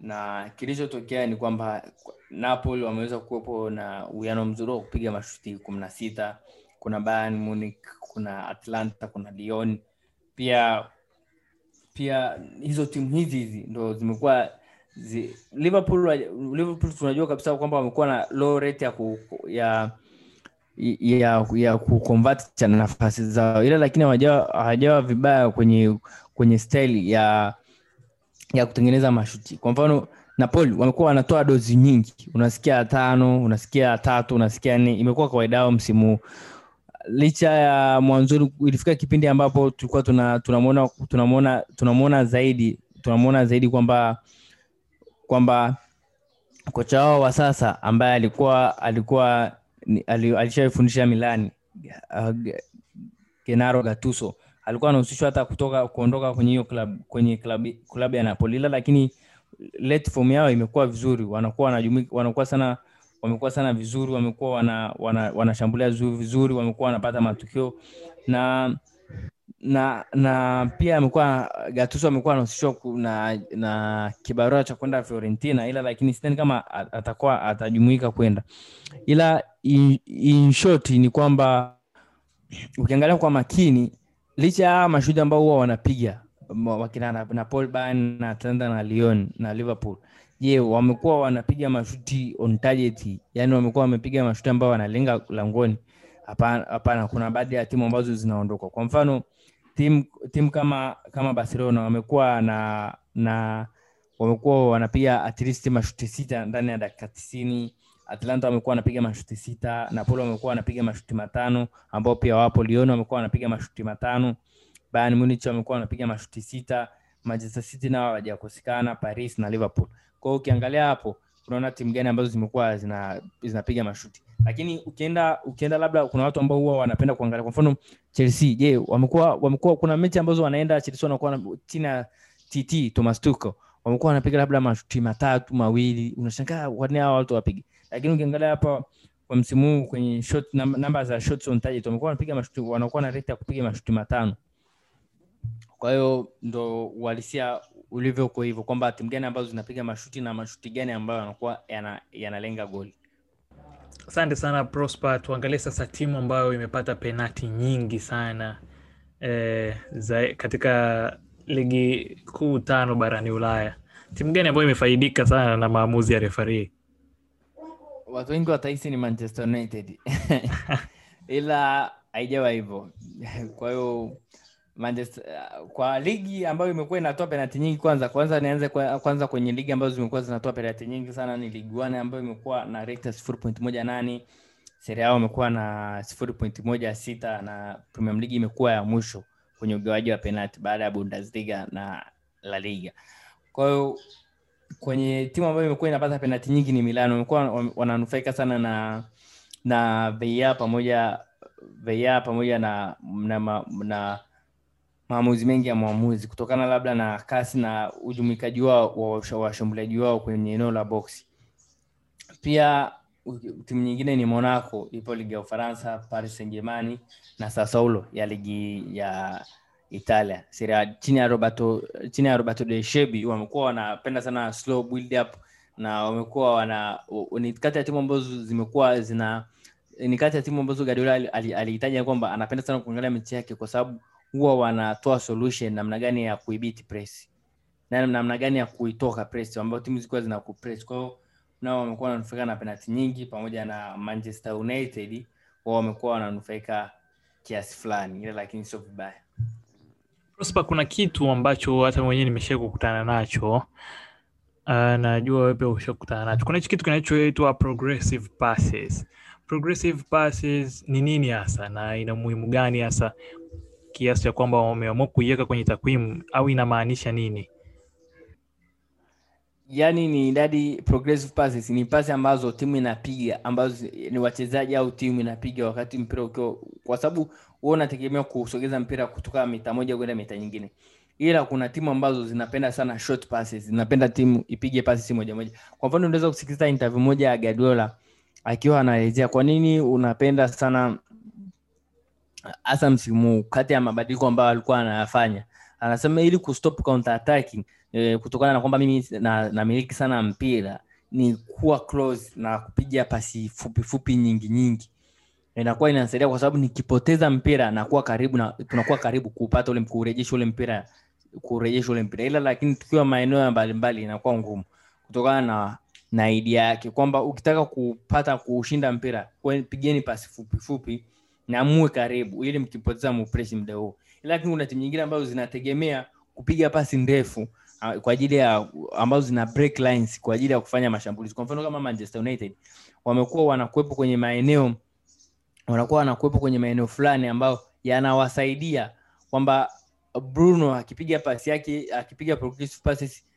na kilichotokea ni kwamba napoli wameweza kuwepo na uwiano mzuri wa kupiga mashuti kumi na sita kuna Bayern Munich kuna atlanta kuna lyon. Pia pia hizo timu hizi hizi ndo zimekuwa zi, liverpool liverpool tunajua kabisa kwamba wamekuwa na low rate ya ku, ya ya ya kuconvert nafasi zao. Ila lakini hawajawa hawajawa vibaya kwenye kwenye style ya ya kutengeneza mashuti. Kwa mfano napoli wamekuwa wanatoa dozi nyingi. Unasikia tano unasikia tatu unasikia nne. Imekuwa kawaida yao msimu. Licha ya mwanzoni ilifika kipindi ambapo tulikuwa tuna tunamwona tunamwona tunamwona zaidi tunamwona zaidi kwamba kwamba kocha wao wa sasa ambaye alikuwa alikuwa alishaifundisha Milan uh, Genaro Gattuso alikuwa anahusishwa hata kutoka kuondoka kwenye hiyo club kwenye club ya Napoli. Ila lakini late yao imekuwa vizuri wanakuwa wanakuwa sana wamekuwa sana vizuri wamekuwa wana, wana, wanashambulia vizuri wamekuwa wanapata matukio. Na na na pia amekuwa Gattuso amekuwa anahusishwa na na kibarua cha kwenda Fiorentina ila lakini sidhani kama atakuwa atajumuika kwenda. Ila in, in ni kwamba ukiangalia kwa makini licha ya mashuhudi ambao huwa wanapiga wakina na, na Paul Bayern na Atlanta na Lyon na Liverpool je wamekuwa wanapiga mashuti on target? Yani wamekuwa wamepiga mashuti ambao wanalenga langoni? Hapana kuna baadhi ya timu ambazo zinaondoka. Kwa mfano timu timu kama kama Barcelona wamekuwa na na wamekuwa wanapiga at least mashuti sita ndani ya dakika tisini. Atlanta wamekuwa wanapiga mashuti sita. Napoli wamekuwa wanapiga mashuti matano ambao pia wapo. Lyon wamekuwa wanapiga mashuti matano. Bayern Munich wamekuwa wanapiga mashuti sita. Manchester City nao hawajakosekana. Paris na Liverpool kwa hiyo ukiangalia hapo unaona timu gani ambazo zimekuwa zina zinapiga mashuti. Lakini ukienda ukienda labda kuna watu ambao huwa wanapenda kuangalia. Kwa mfano Chelsea je wamekuwa wamekuwa kuna mechi ambazo wanaenda Chelsea wanakuwa chini ya TT Thomas Tuchel. Wamekuwa wanapiga labda mashuti matatu mawili. Unashangaa kwani hao watu wapige lakini ukiangalia hapa kwa msimu huu kwenye shot namba za shots on target wamekuwa wanapiga mashuti wanakuwa na rate ya kupiga mashuti matano. Kwa hiyo ndo uhalisia ulivyokuwa hivyo kwamba timu gani ambazo zinapiga mashuti na mashuti gani ambayo yanakuwa yana- yanalenga goli Asante sana Prosper. Tuangalie sasa timu ambayo imepata penati nyingi sana eh, za, katika ligi kuu tano barani Ulaya. Timu gani ambayo imefaidika sana na maamuzi ya refarii watu wengi watahisi ni manchester united ila haijawa hivyo kwa hiyo Manchester, kwa ligi ambayo imekuwa inatoa penalti nyingi kwanza kwanza nianze kwa, kwanza kwenye ligi ambazo zimekuwa zinatoa penalti nyingi sana ni ligi 1 ambayo imekuwa na ya 0.18 Serie A imekuwa na 0.16 na Premier League imekuwa ya mwisho kwenye ugawaji wa penalti baada ya Bundesliga na La Liga. Kwa kwenye timu ambayo imekuwa inapata penalti nyingi ni Milano, wamekuwa wananufaika sana na na VAR pamoja VAR pamoja na, na, na maamuzi mengi ya mwamuzi kutokana labda na kasi na ujumuikaji wao wa washambuliaji wao kwenye eneo la boksi. Pia timu nyingine ni Monaco, ipo ligi ya Ufaransa, Paris Saint-Germain na Sassuolo ya ligi ya Italia. Serie chini ya Roberto chini De Zerbi wamekuwa wanapenda sana slow build up na wamekuwa wana ni kati ya timu ambazo zimekuwa zina ni kati ya timu ambazo Guardiola ali- ali- kwamba anapenda sana kuangalia mechi yake kwa sababu huwa wanatoa solution namna gani ya kuibiti press na namna gani ya kuitoka press ambayo timu zilikuwa zina. Kwa hiyo nao wamekuwa wananufaika na penalti nyingi pamoja na Manchester United wao wamekuwa wananufaika kiasi fulani, ila lakini sio vibaya. Prosper, kuna kitu ambacho hata mwenyewe nimesha kukutana nacho. Uh, najua wewe pia ushakutana nacho. Kuna hicho kitu kinachoitwa progressive passes. Progressive passes ni nini hasa na ina muhimu gani hasa kiasi cha kwamba wameamua kuiweka kwenye takwimu au inamaanisha nini? Yaani ni idadi progressive passes ni pasi ambazo timu inapiga ambazo ni wachezaji au timu inapiga wakati mpira ukiwa kwa sababu wewe unategemea kusogeza mpira kutoka mita moja kwenda mita nyingine ila kuna timu ambazo zinapenda sana short passes zinapenda timu ipige pasi si moja moja kwa mfano unaweza kusikiliza interview moja ya Guardiola akiwa anaelezea kwa nini unapenda sana hasa msimu huu kati ya mabadiliko ambayo alikuwa anayafanya. Anasema ili kustop counter attacking e, kutokana na kwamba mimi na sana mpira ni kuwa close na kupiga pasi fupi fupi nyingi nyingi. Inakuwa inasaidia kwa sababu nikipoteza mpira nakuwa karibu na tunakuwa karibu kupata ule kurejesha ule mpira kurejesha ule mpira. Ila lakini tukiwa maeneo ya mbalimbali inakuwa ngumu kutokana na na idea yake. Kwamba ukitaka kupata kushinda mpira pigeni pasi fupi fupi na muwe karibu ili mkipoteza mupresi muda huo. Lakini kuna timu nyingine ambazo zinategemea kupiga pasi ndefu ah, kwa ajili ya ambazo zina break lines kwa ajili ya kufanya mashambulizi. Kwa mfano kama Manchester United wamekuwa wanakuwepo kwenye maeneo wanakuwa wanakuwepo kwenye maeneo fulani ambayo yanawasaidia kwamba Bruno akipiga pasi yake akipiga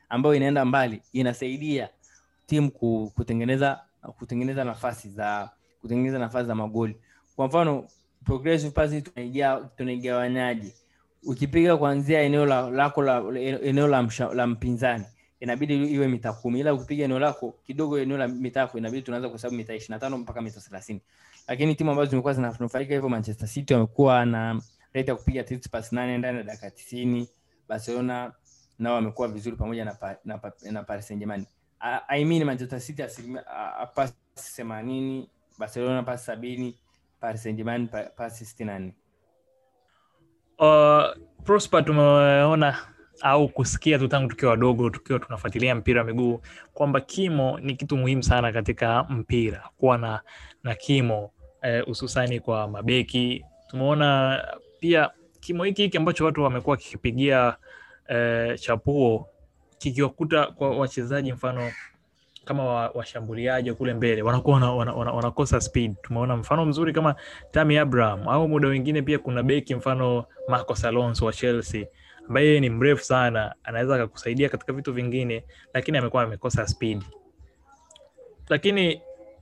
ambayo inaenda mbali inasaidia timu kutengeneza kutengeneza nafasi za kutengeneza nafasi za magoli. Kwa mfano progressive passing tunaigawa- tunaigawanyaje? Ukipiga kuanzia eneo la, lako la eneo la, msha, la mpinzani inabidi iwe mita kumi. Ila ukipiga eneo lako kidogo eneo la mita yako inabidi tunaanza kuhesabu mita ishirini na tano mpaka mita thelathini. Lakini timu ambazo zimekuwa zinanufaika hivyo manchester city wamekuwa na rate ya kupiga pas nane ndani ya dakika tisini. Barcelona nao wamekuwa vizuri pamoja na, pa, na, pa, na paris saint I, mean manchester city asilimia pasi themanini barcelona pasi sabini paris saint germain pa- pasi sitini Uh, Prosper tumeona au kusikia tu tangu tukiwa wadogo tukiwa tunafuatilia mpira wa miguu kwamba kimo ni kitu muhimu sana katika mpira, kuwa na, na kimo eh, hususani kwa mabeki. Tumeona pia kimo hiki hiki ambacho watu wamekuwa kikipigia eh, chapuo kikiwakuta kwa wachezaji mfano kama washambuliaji wa kule mbele wanakuwa wana, wana, wana, wanakosa speed. Tumeona mfano mzuri kama Tammy Abraham au muda wengine pia kuna beki mfano Marcos Alonso wa Chelsea ambaye yeye ni mrefu sana, anaweza akakusaidia katika vitu vingine, lakini amekuwa amekosa speed. Lakini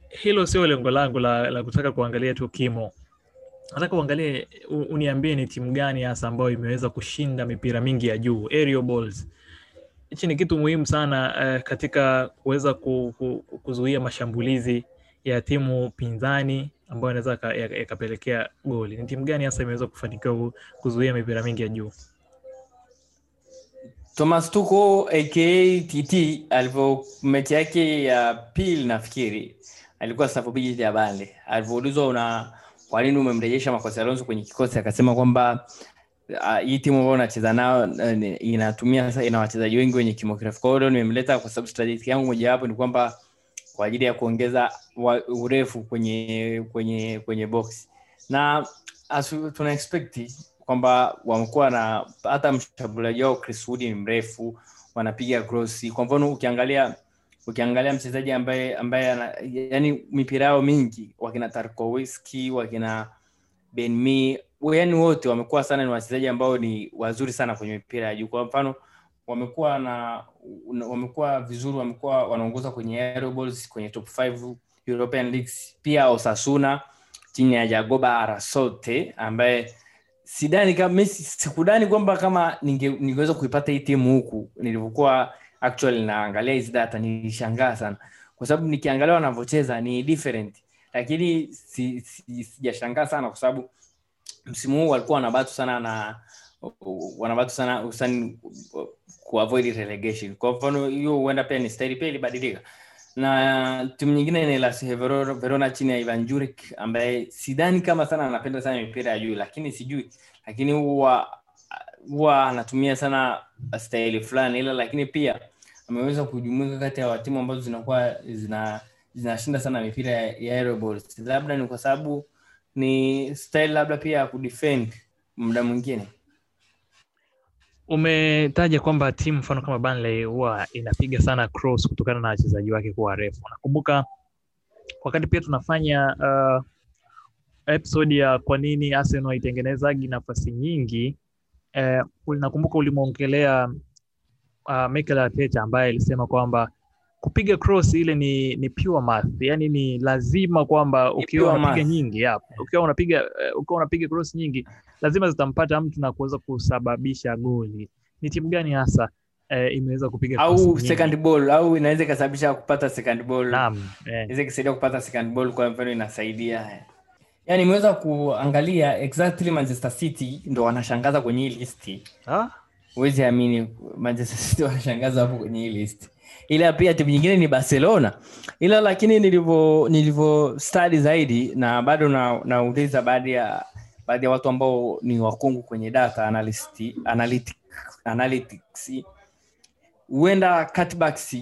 hilo sio lengo langu la, la kutaka kuangalia tu kimo. Nataka uangalie, uniambie ni timu gani hasa ambayo imeweza kushinda mipira mingi ya juu, aerial balls hichi ni kitu muhimu sana eh, katika kuweza ku, ku, kuzuia mashambulizi ya timu pinzani ambayo inaweza yaka- yaka- yakapelekea goli. Ni timu gani hasa imeweza kufanikiwa kuzuia mipira mingi ya juu? Thomas Tuko aka TT alivyo mechi yake ya pili nafikiri alikuwa Staffordbridge ya Bale, Alivyoulizwa una kwa nini umemrejesha Marcos Alonso kwenye kikosi akasema kwamba uh, hii timu ambayo unacheza nao uh, inatumia sasa ina wachezaji wengi wenye kimo kirefu. Kwa nimemleta kwa sababu strategy yangu mojawapo ni kwamba kwa ajili ya kuongeza urefu kwenye kwenye kwenye box na as tuna expect kwamba wamekuwa na hata mshambuliaji wao Chris Wood ni mrefu, wanapiga cross. Kwa mfano ukiangalia ukiangalia mchezaji ambaye ambaye yani mipira yao mingi wakina Tarkowski wakina Ben Mee yani wote wamekuwa sana ni wachezaji ambao ni wazuri sana kwenye mipira ya juu. Kwa mfano wamekuwa na wamekuwa vizuri, wamekuwa wanaongoza kwenye aeroballs balls kwenye top 5 European leagues. Pia Osasuna chini ya Jagoba Arasote ambaye sidani kama sikudani kwamba kama ninge, ningeweza kuipata hii timu huku nilivyokuwa actually naangalia hizi data nilishangaa sana kwa sababu nikiangalia wanavyocheza ni different lakini si, si, sijashangaa sana kwa sababu msimu huu walikuwa wanabatu sana na wanabatu sana hususani kuavoid relegation. Kwa mfano hiyo huenda pia ni staili pia ilibadilika. Na timu nyingine ni Las Verona, chini ya Ivan jurik ambaye sidhani kama sana anapenda sana mipira ya juu, lakini sijui, lakini huwa huwa anatumia sana staili fulani, ila lakini pia ameweza kujumuika kati ya timu ambazo zinakuwa zina sana mipira ya, ya. Labda ni kwa sababu ni style labda pia ya kudefend muda mwingine. Umetaja kwamba timu mfano kama Burnley huwa inapiga sana cross kutokana na wachezaji wake kuwa refu Nakumbuka wakati pia tunafanya uh, episode ya kwa nini Arsenal haitengenezagi nafasi nyingi eh, nakumbuka ulimwongelea uh, Mikel Arteta ambaye alisema kwamba kupiga cross ile ni ni pure math, yani ni lazima kwamba ukiwa unapiga nyingi yep. ukiwa unapiga uh, ukiwa unapiga cross nyingi lazima zitampata mtu na kuweza kusababisha goli. Ni timu gani hasa eh, imeweza kupiga au second ball au inaweza ikasababisha kupata second ball. Naam, eh. inaweza ikasaidia kupata second ball kwa mfano inasaidia yani imeweza kuangalia exactly manchester city ndo wanashangaza kwenye hii listi Ah, huwezi amini manchester city wanashangaza hapo kwenye hii list ila pia timu nyingine ni barcelona. Ila lakini nilivyo nilivyo stadi zaidi na bado na- nauliza baadhi ya baadhi ya watu ambao ni wakungu kwenye data analytics. Huenda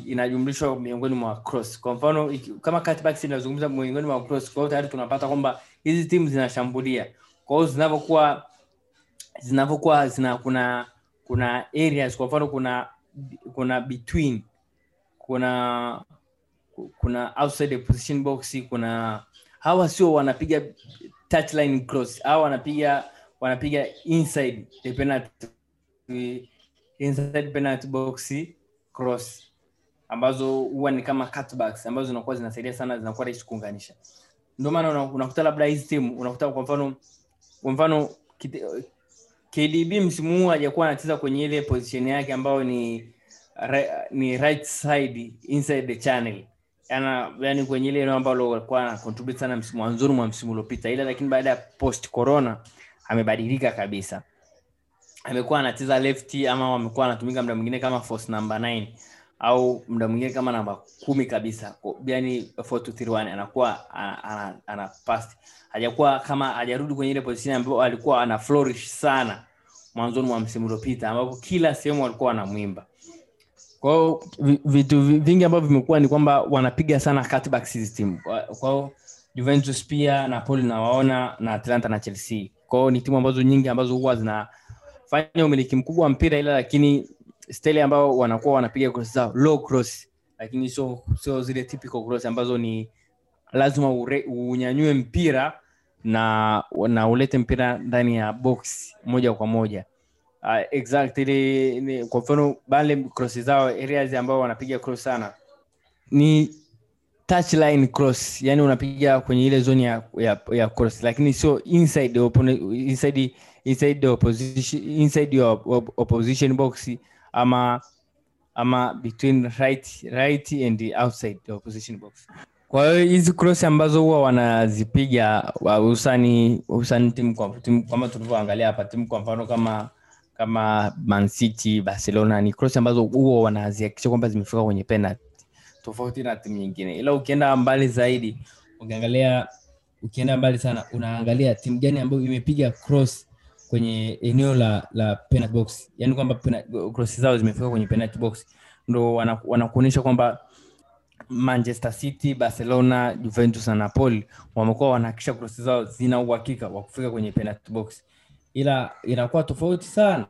inajumlishwa miongoni mwa cross. Kwa mfano kama inazungumza miongoni mwa cross kwa tayari tunapata kwamba hizi timu zinashambulia. Kwa hiyo zinavyokuwa zinavyokuwa zina kuna kuna areas. Kwa mfano kuna kuna between kuna kuna outside position box kuna hawa sio wanapiga touchline cross hawa wanapiga wanapiga inside the penalty inside penalty box cross ambazo huwa ni kama cutbacks ambazo zinakuwa zinasaidia sana zinakuwa rahisi kuunganisha. Ndio maana una- unakuta labda hizi timu unakuta kwa mfano kwa mfano KDB msimu huu hajakuwa anacheza kwenye ile position yake ambayo ni ni right side inside the channel. Ana yani kwenye ile eneo ambalo walikuwa contribute sana msimu mwanzoni mwa msimu uliopita. Ila lakini baada ya post corona amebadilika kabisa. Amekuwa anacheza lefti ama amekuwa anatumika mda mwingine kama force number 9 au mda mwingine kama namba kumi kabisa. Yani 4231 anakuwa ana, ana, pass. Hajakuwa kama hajarudi kwenye ile position ambayo alikuwa ana flourish sana mwanzoni mwa msimu uliopita ambapo kila sehemu walikuwa wanamwimba kwa hiyo vi- vitu vingi ambavyo vimekuwa ni kwamba wanapiga sana cutbacks hizi timu. Kwa- kwa hiyo Juventus pia Napoli nawaona na Atlanta na Chelsea. Kwao ni timu ambazo nyingi ambazo huwa zinafanya umiliki mkubwa wa mpira ila lakini steli ambao wanakuwa wanapiga zao low cross. Lakini sio sio zile typical cross ambazo ni lazima ure, unyanyue mpira na na ulete mpira ndani ya box moja kwa moja uh, exactly ni, kwa mfano bale cross zao areas ambao wanapiga cross sana. Ni touchline cross yani unapiga kwenye ile zone ya, ya, ya cross lakini sio inside opponent, inside inside the opposition inside your op- opposition box ama ama between right right and outside the opposition box. Kwa hiyo hizi cross ambazo huwa wanazipiga hususani timu kama tulivyoangalia hapa timu kwa mfano kama kama Man City, Barcelona ni cross ambazo huwa wanazihakikisha kwamba zimefika kwenye penalty. Tofauti na timu nyingine, ila ukienda mbali zaidi ukiangalia ukienda mbali sana unaangalia timu gani ambayo imepiga cross kwenye eneo la la penalty box. Yani kwamba cross zao zimefika kwenye penalty box. Ndo wanakuonyesha kwamba manchester city barcelona juventus na napoli wamekuwa wanahakikisha cross zao zina uhakika wa kufika kwenye penalty box ila inakuwa tofauti sana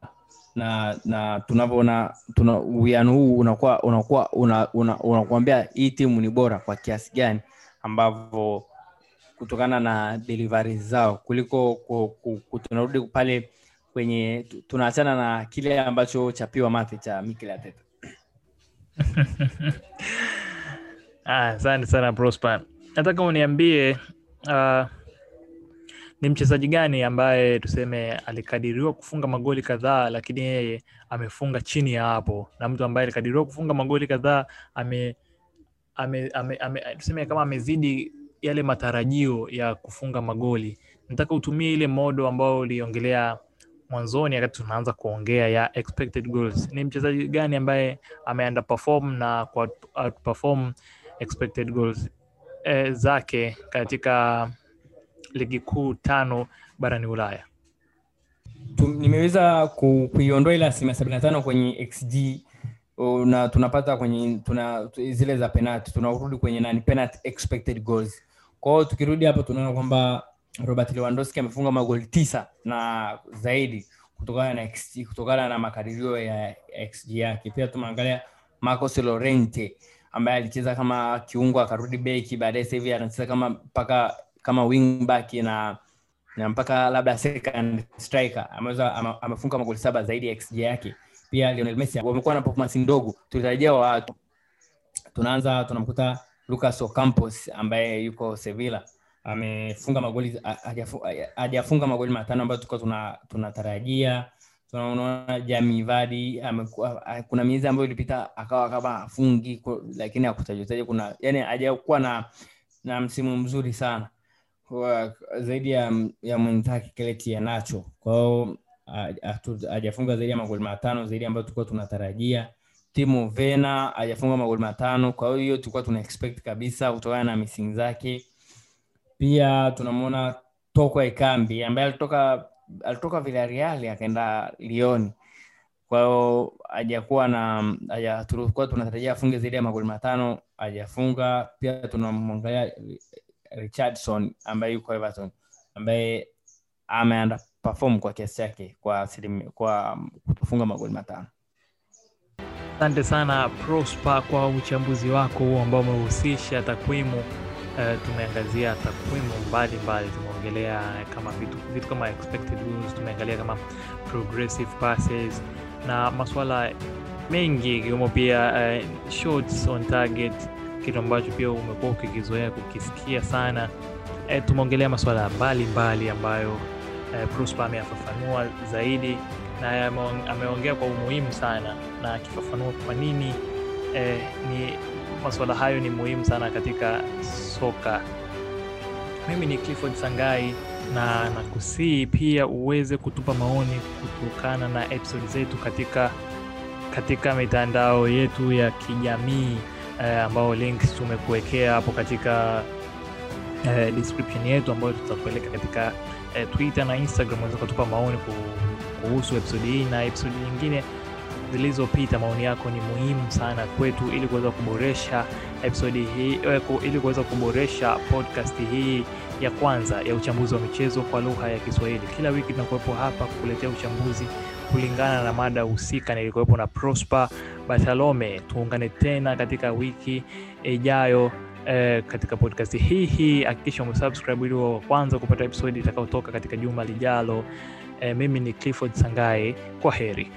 na na tunavyoona tuna uwiano huu unakuwa unakuwa una, una, unakuambia hii timu ni bora kwa kiasi gani ambavyo kutokana na delivery zao kuliko ku, ku, ku, tunarudi pale kwenye tunaachana na kile ambacho chapiwa mate cha Mikel Arteta. Ah, sana Prosper. Nataka uniambie uh, ni mchezaji gani ambaye tuseme alikadiriwa kufunga magoli kadhaa lakini yeye amefunga chini ya hapo, na mtu ambaye alikadiriwa kufunga magoli kadhaa ame, ame, ame, ame, tuseme kama amezidi yale matarajio ya kufunga magoli. Nataka utumie ile modo ambao uliongelea mwanzoni wakati tunaanza kuongea ya expected goals. Ni mchezaji gani ambaye ame underperform na kwa expected goals eh, zake katika ligi kuu tano barani Ulaya? Nimeweza kuiondoa ile asilimia sabini na tano kwenye xg na tunapata kwenye tuna tu- zile za penalty tunarudi kwenye nani penalty expected goals kwa tukirudi hapo tunaona kwamba robert lewandowski amefunga magoli tisa na zaidi kutokana na XG, kutokana na makadirio ya xg yake pia tumeangalia marcos lorente ambaye alicheza kama kiungo akarudi beki baadaye sasa hivi anacheza kama mpaka kama wingback na na mpaka labda second striker ameweza ama- amefunga magoli saba zaidi ya xg yake. Pia Lionel Messi wamekuwa na performance ndogo. Tulitarajia wa tunaanza tunamkuta Lucas Ocampos ambaye yuko Sevilla. Amefunga magoli hajafunga magoli matano ambayo tulikuwa tuna- tunatarajia. Tunaona Jamie Vardy amekuwa kuna miezi ambayo ilipita akawa kama afungi lakini hakutajutaja kuna yani hajakuwa na na msimu mzuri sana kwa zaidi ya, ya mwenzake Keleti ya Nacho kwa hiyo ha- hatu- hajafunga zaidi ya magoli matano zaidi ambayo tulikuwa tunatarajia. Timu vena hajafunga magoli matano. Kwa hiyo tulikuwa tuna expect kabisa kutokana na missing zake. Pia tunamwona Toko ikambi ambaye alitoka alitoka vilariali akaenda lioni kwa hiyo na tulikuwa tunatarajia afunge zaidi ya magoli matano hajafunga. Pia tunamwangalia Richardson ambaye yuko Everton ambaye ameanda perform kwa kiasi chake kwa asilimia kwa kufunga magoli matano Asante sana Prosper kwa uchambuzi wako huo ambao umehusisha takwimu. Uh, tumeangazia takwimu mbalimbali, tumeongelea kama vitu, vitu kama expected goals, tumeangalia kama progressive passes na masuala mengi ikiwemo pia uh, shots on target, kitu ambacho pia umekuwa ukikizoea kukisikia sana. E, tumeongelea masuala mbalimbali ambayo e, Prosper ameyafafanua zaidi na ameongea kwa umuhimu sana na akifafanua kwa nini e, ni masuala hayo ni muhimu sana katika soka. Mimi ni Clifford Sangai na nakusii pia uweze kutupa maoni kutokana na episode zetu katika katika mitandao yetu ya kijamii eh, ambao links tumekuwekea hapo katika eh, description yetu ambayo tutakueleka katika eh, Twitter na Instagram. Unaweza kutupa maoni kuhusu episode hii na episode nyingine zilizopita. Maoni yako ni muhimu sana kwetu ili kuweza kuboresha episode hii eh, ili kuweza kuboresha podcast hii ya kwanza ya uchambuzi wa michezo kwa lugha ya Kiswahili. Kila wiki tunakuwepo hapa kukuletea uchambuzi kulingana na mada husika. Nilikuwepo na Prosper Bartalome. Tuungane tena katika wiki ijayo eh, katika podcast hii hii. Hakikisha umesubscribe ili wa kwanza kupata episode itakayotoka katika juma lijalo. Eh, mimi ni Clifford Sangai, kwa heri.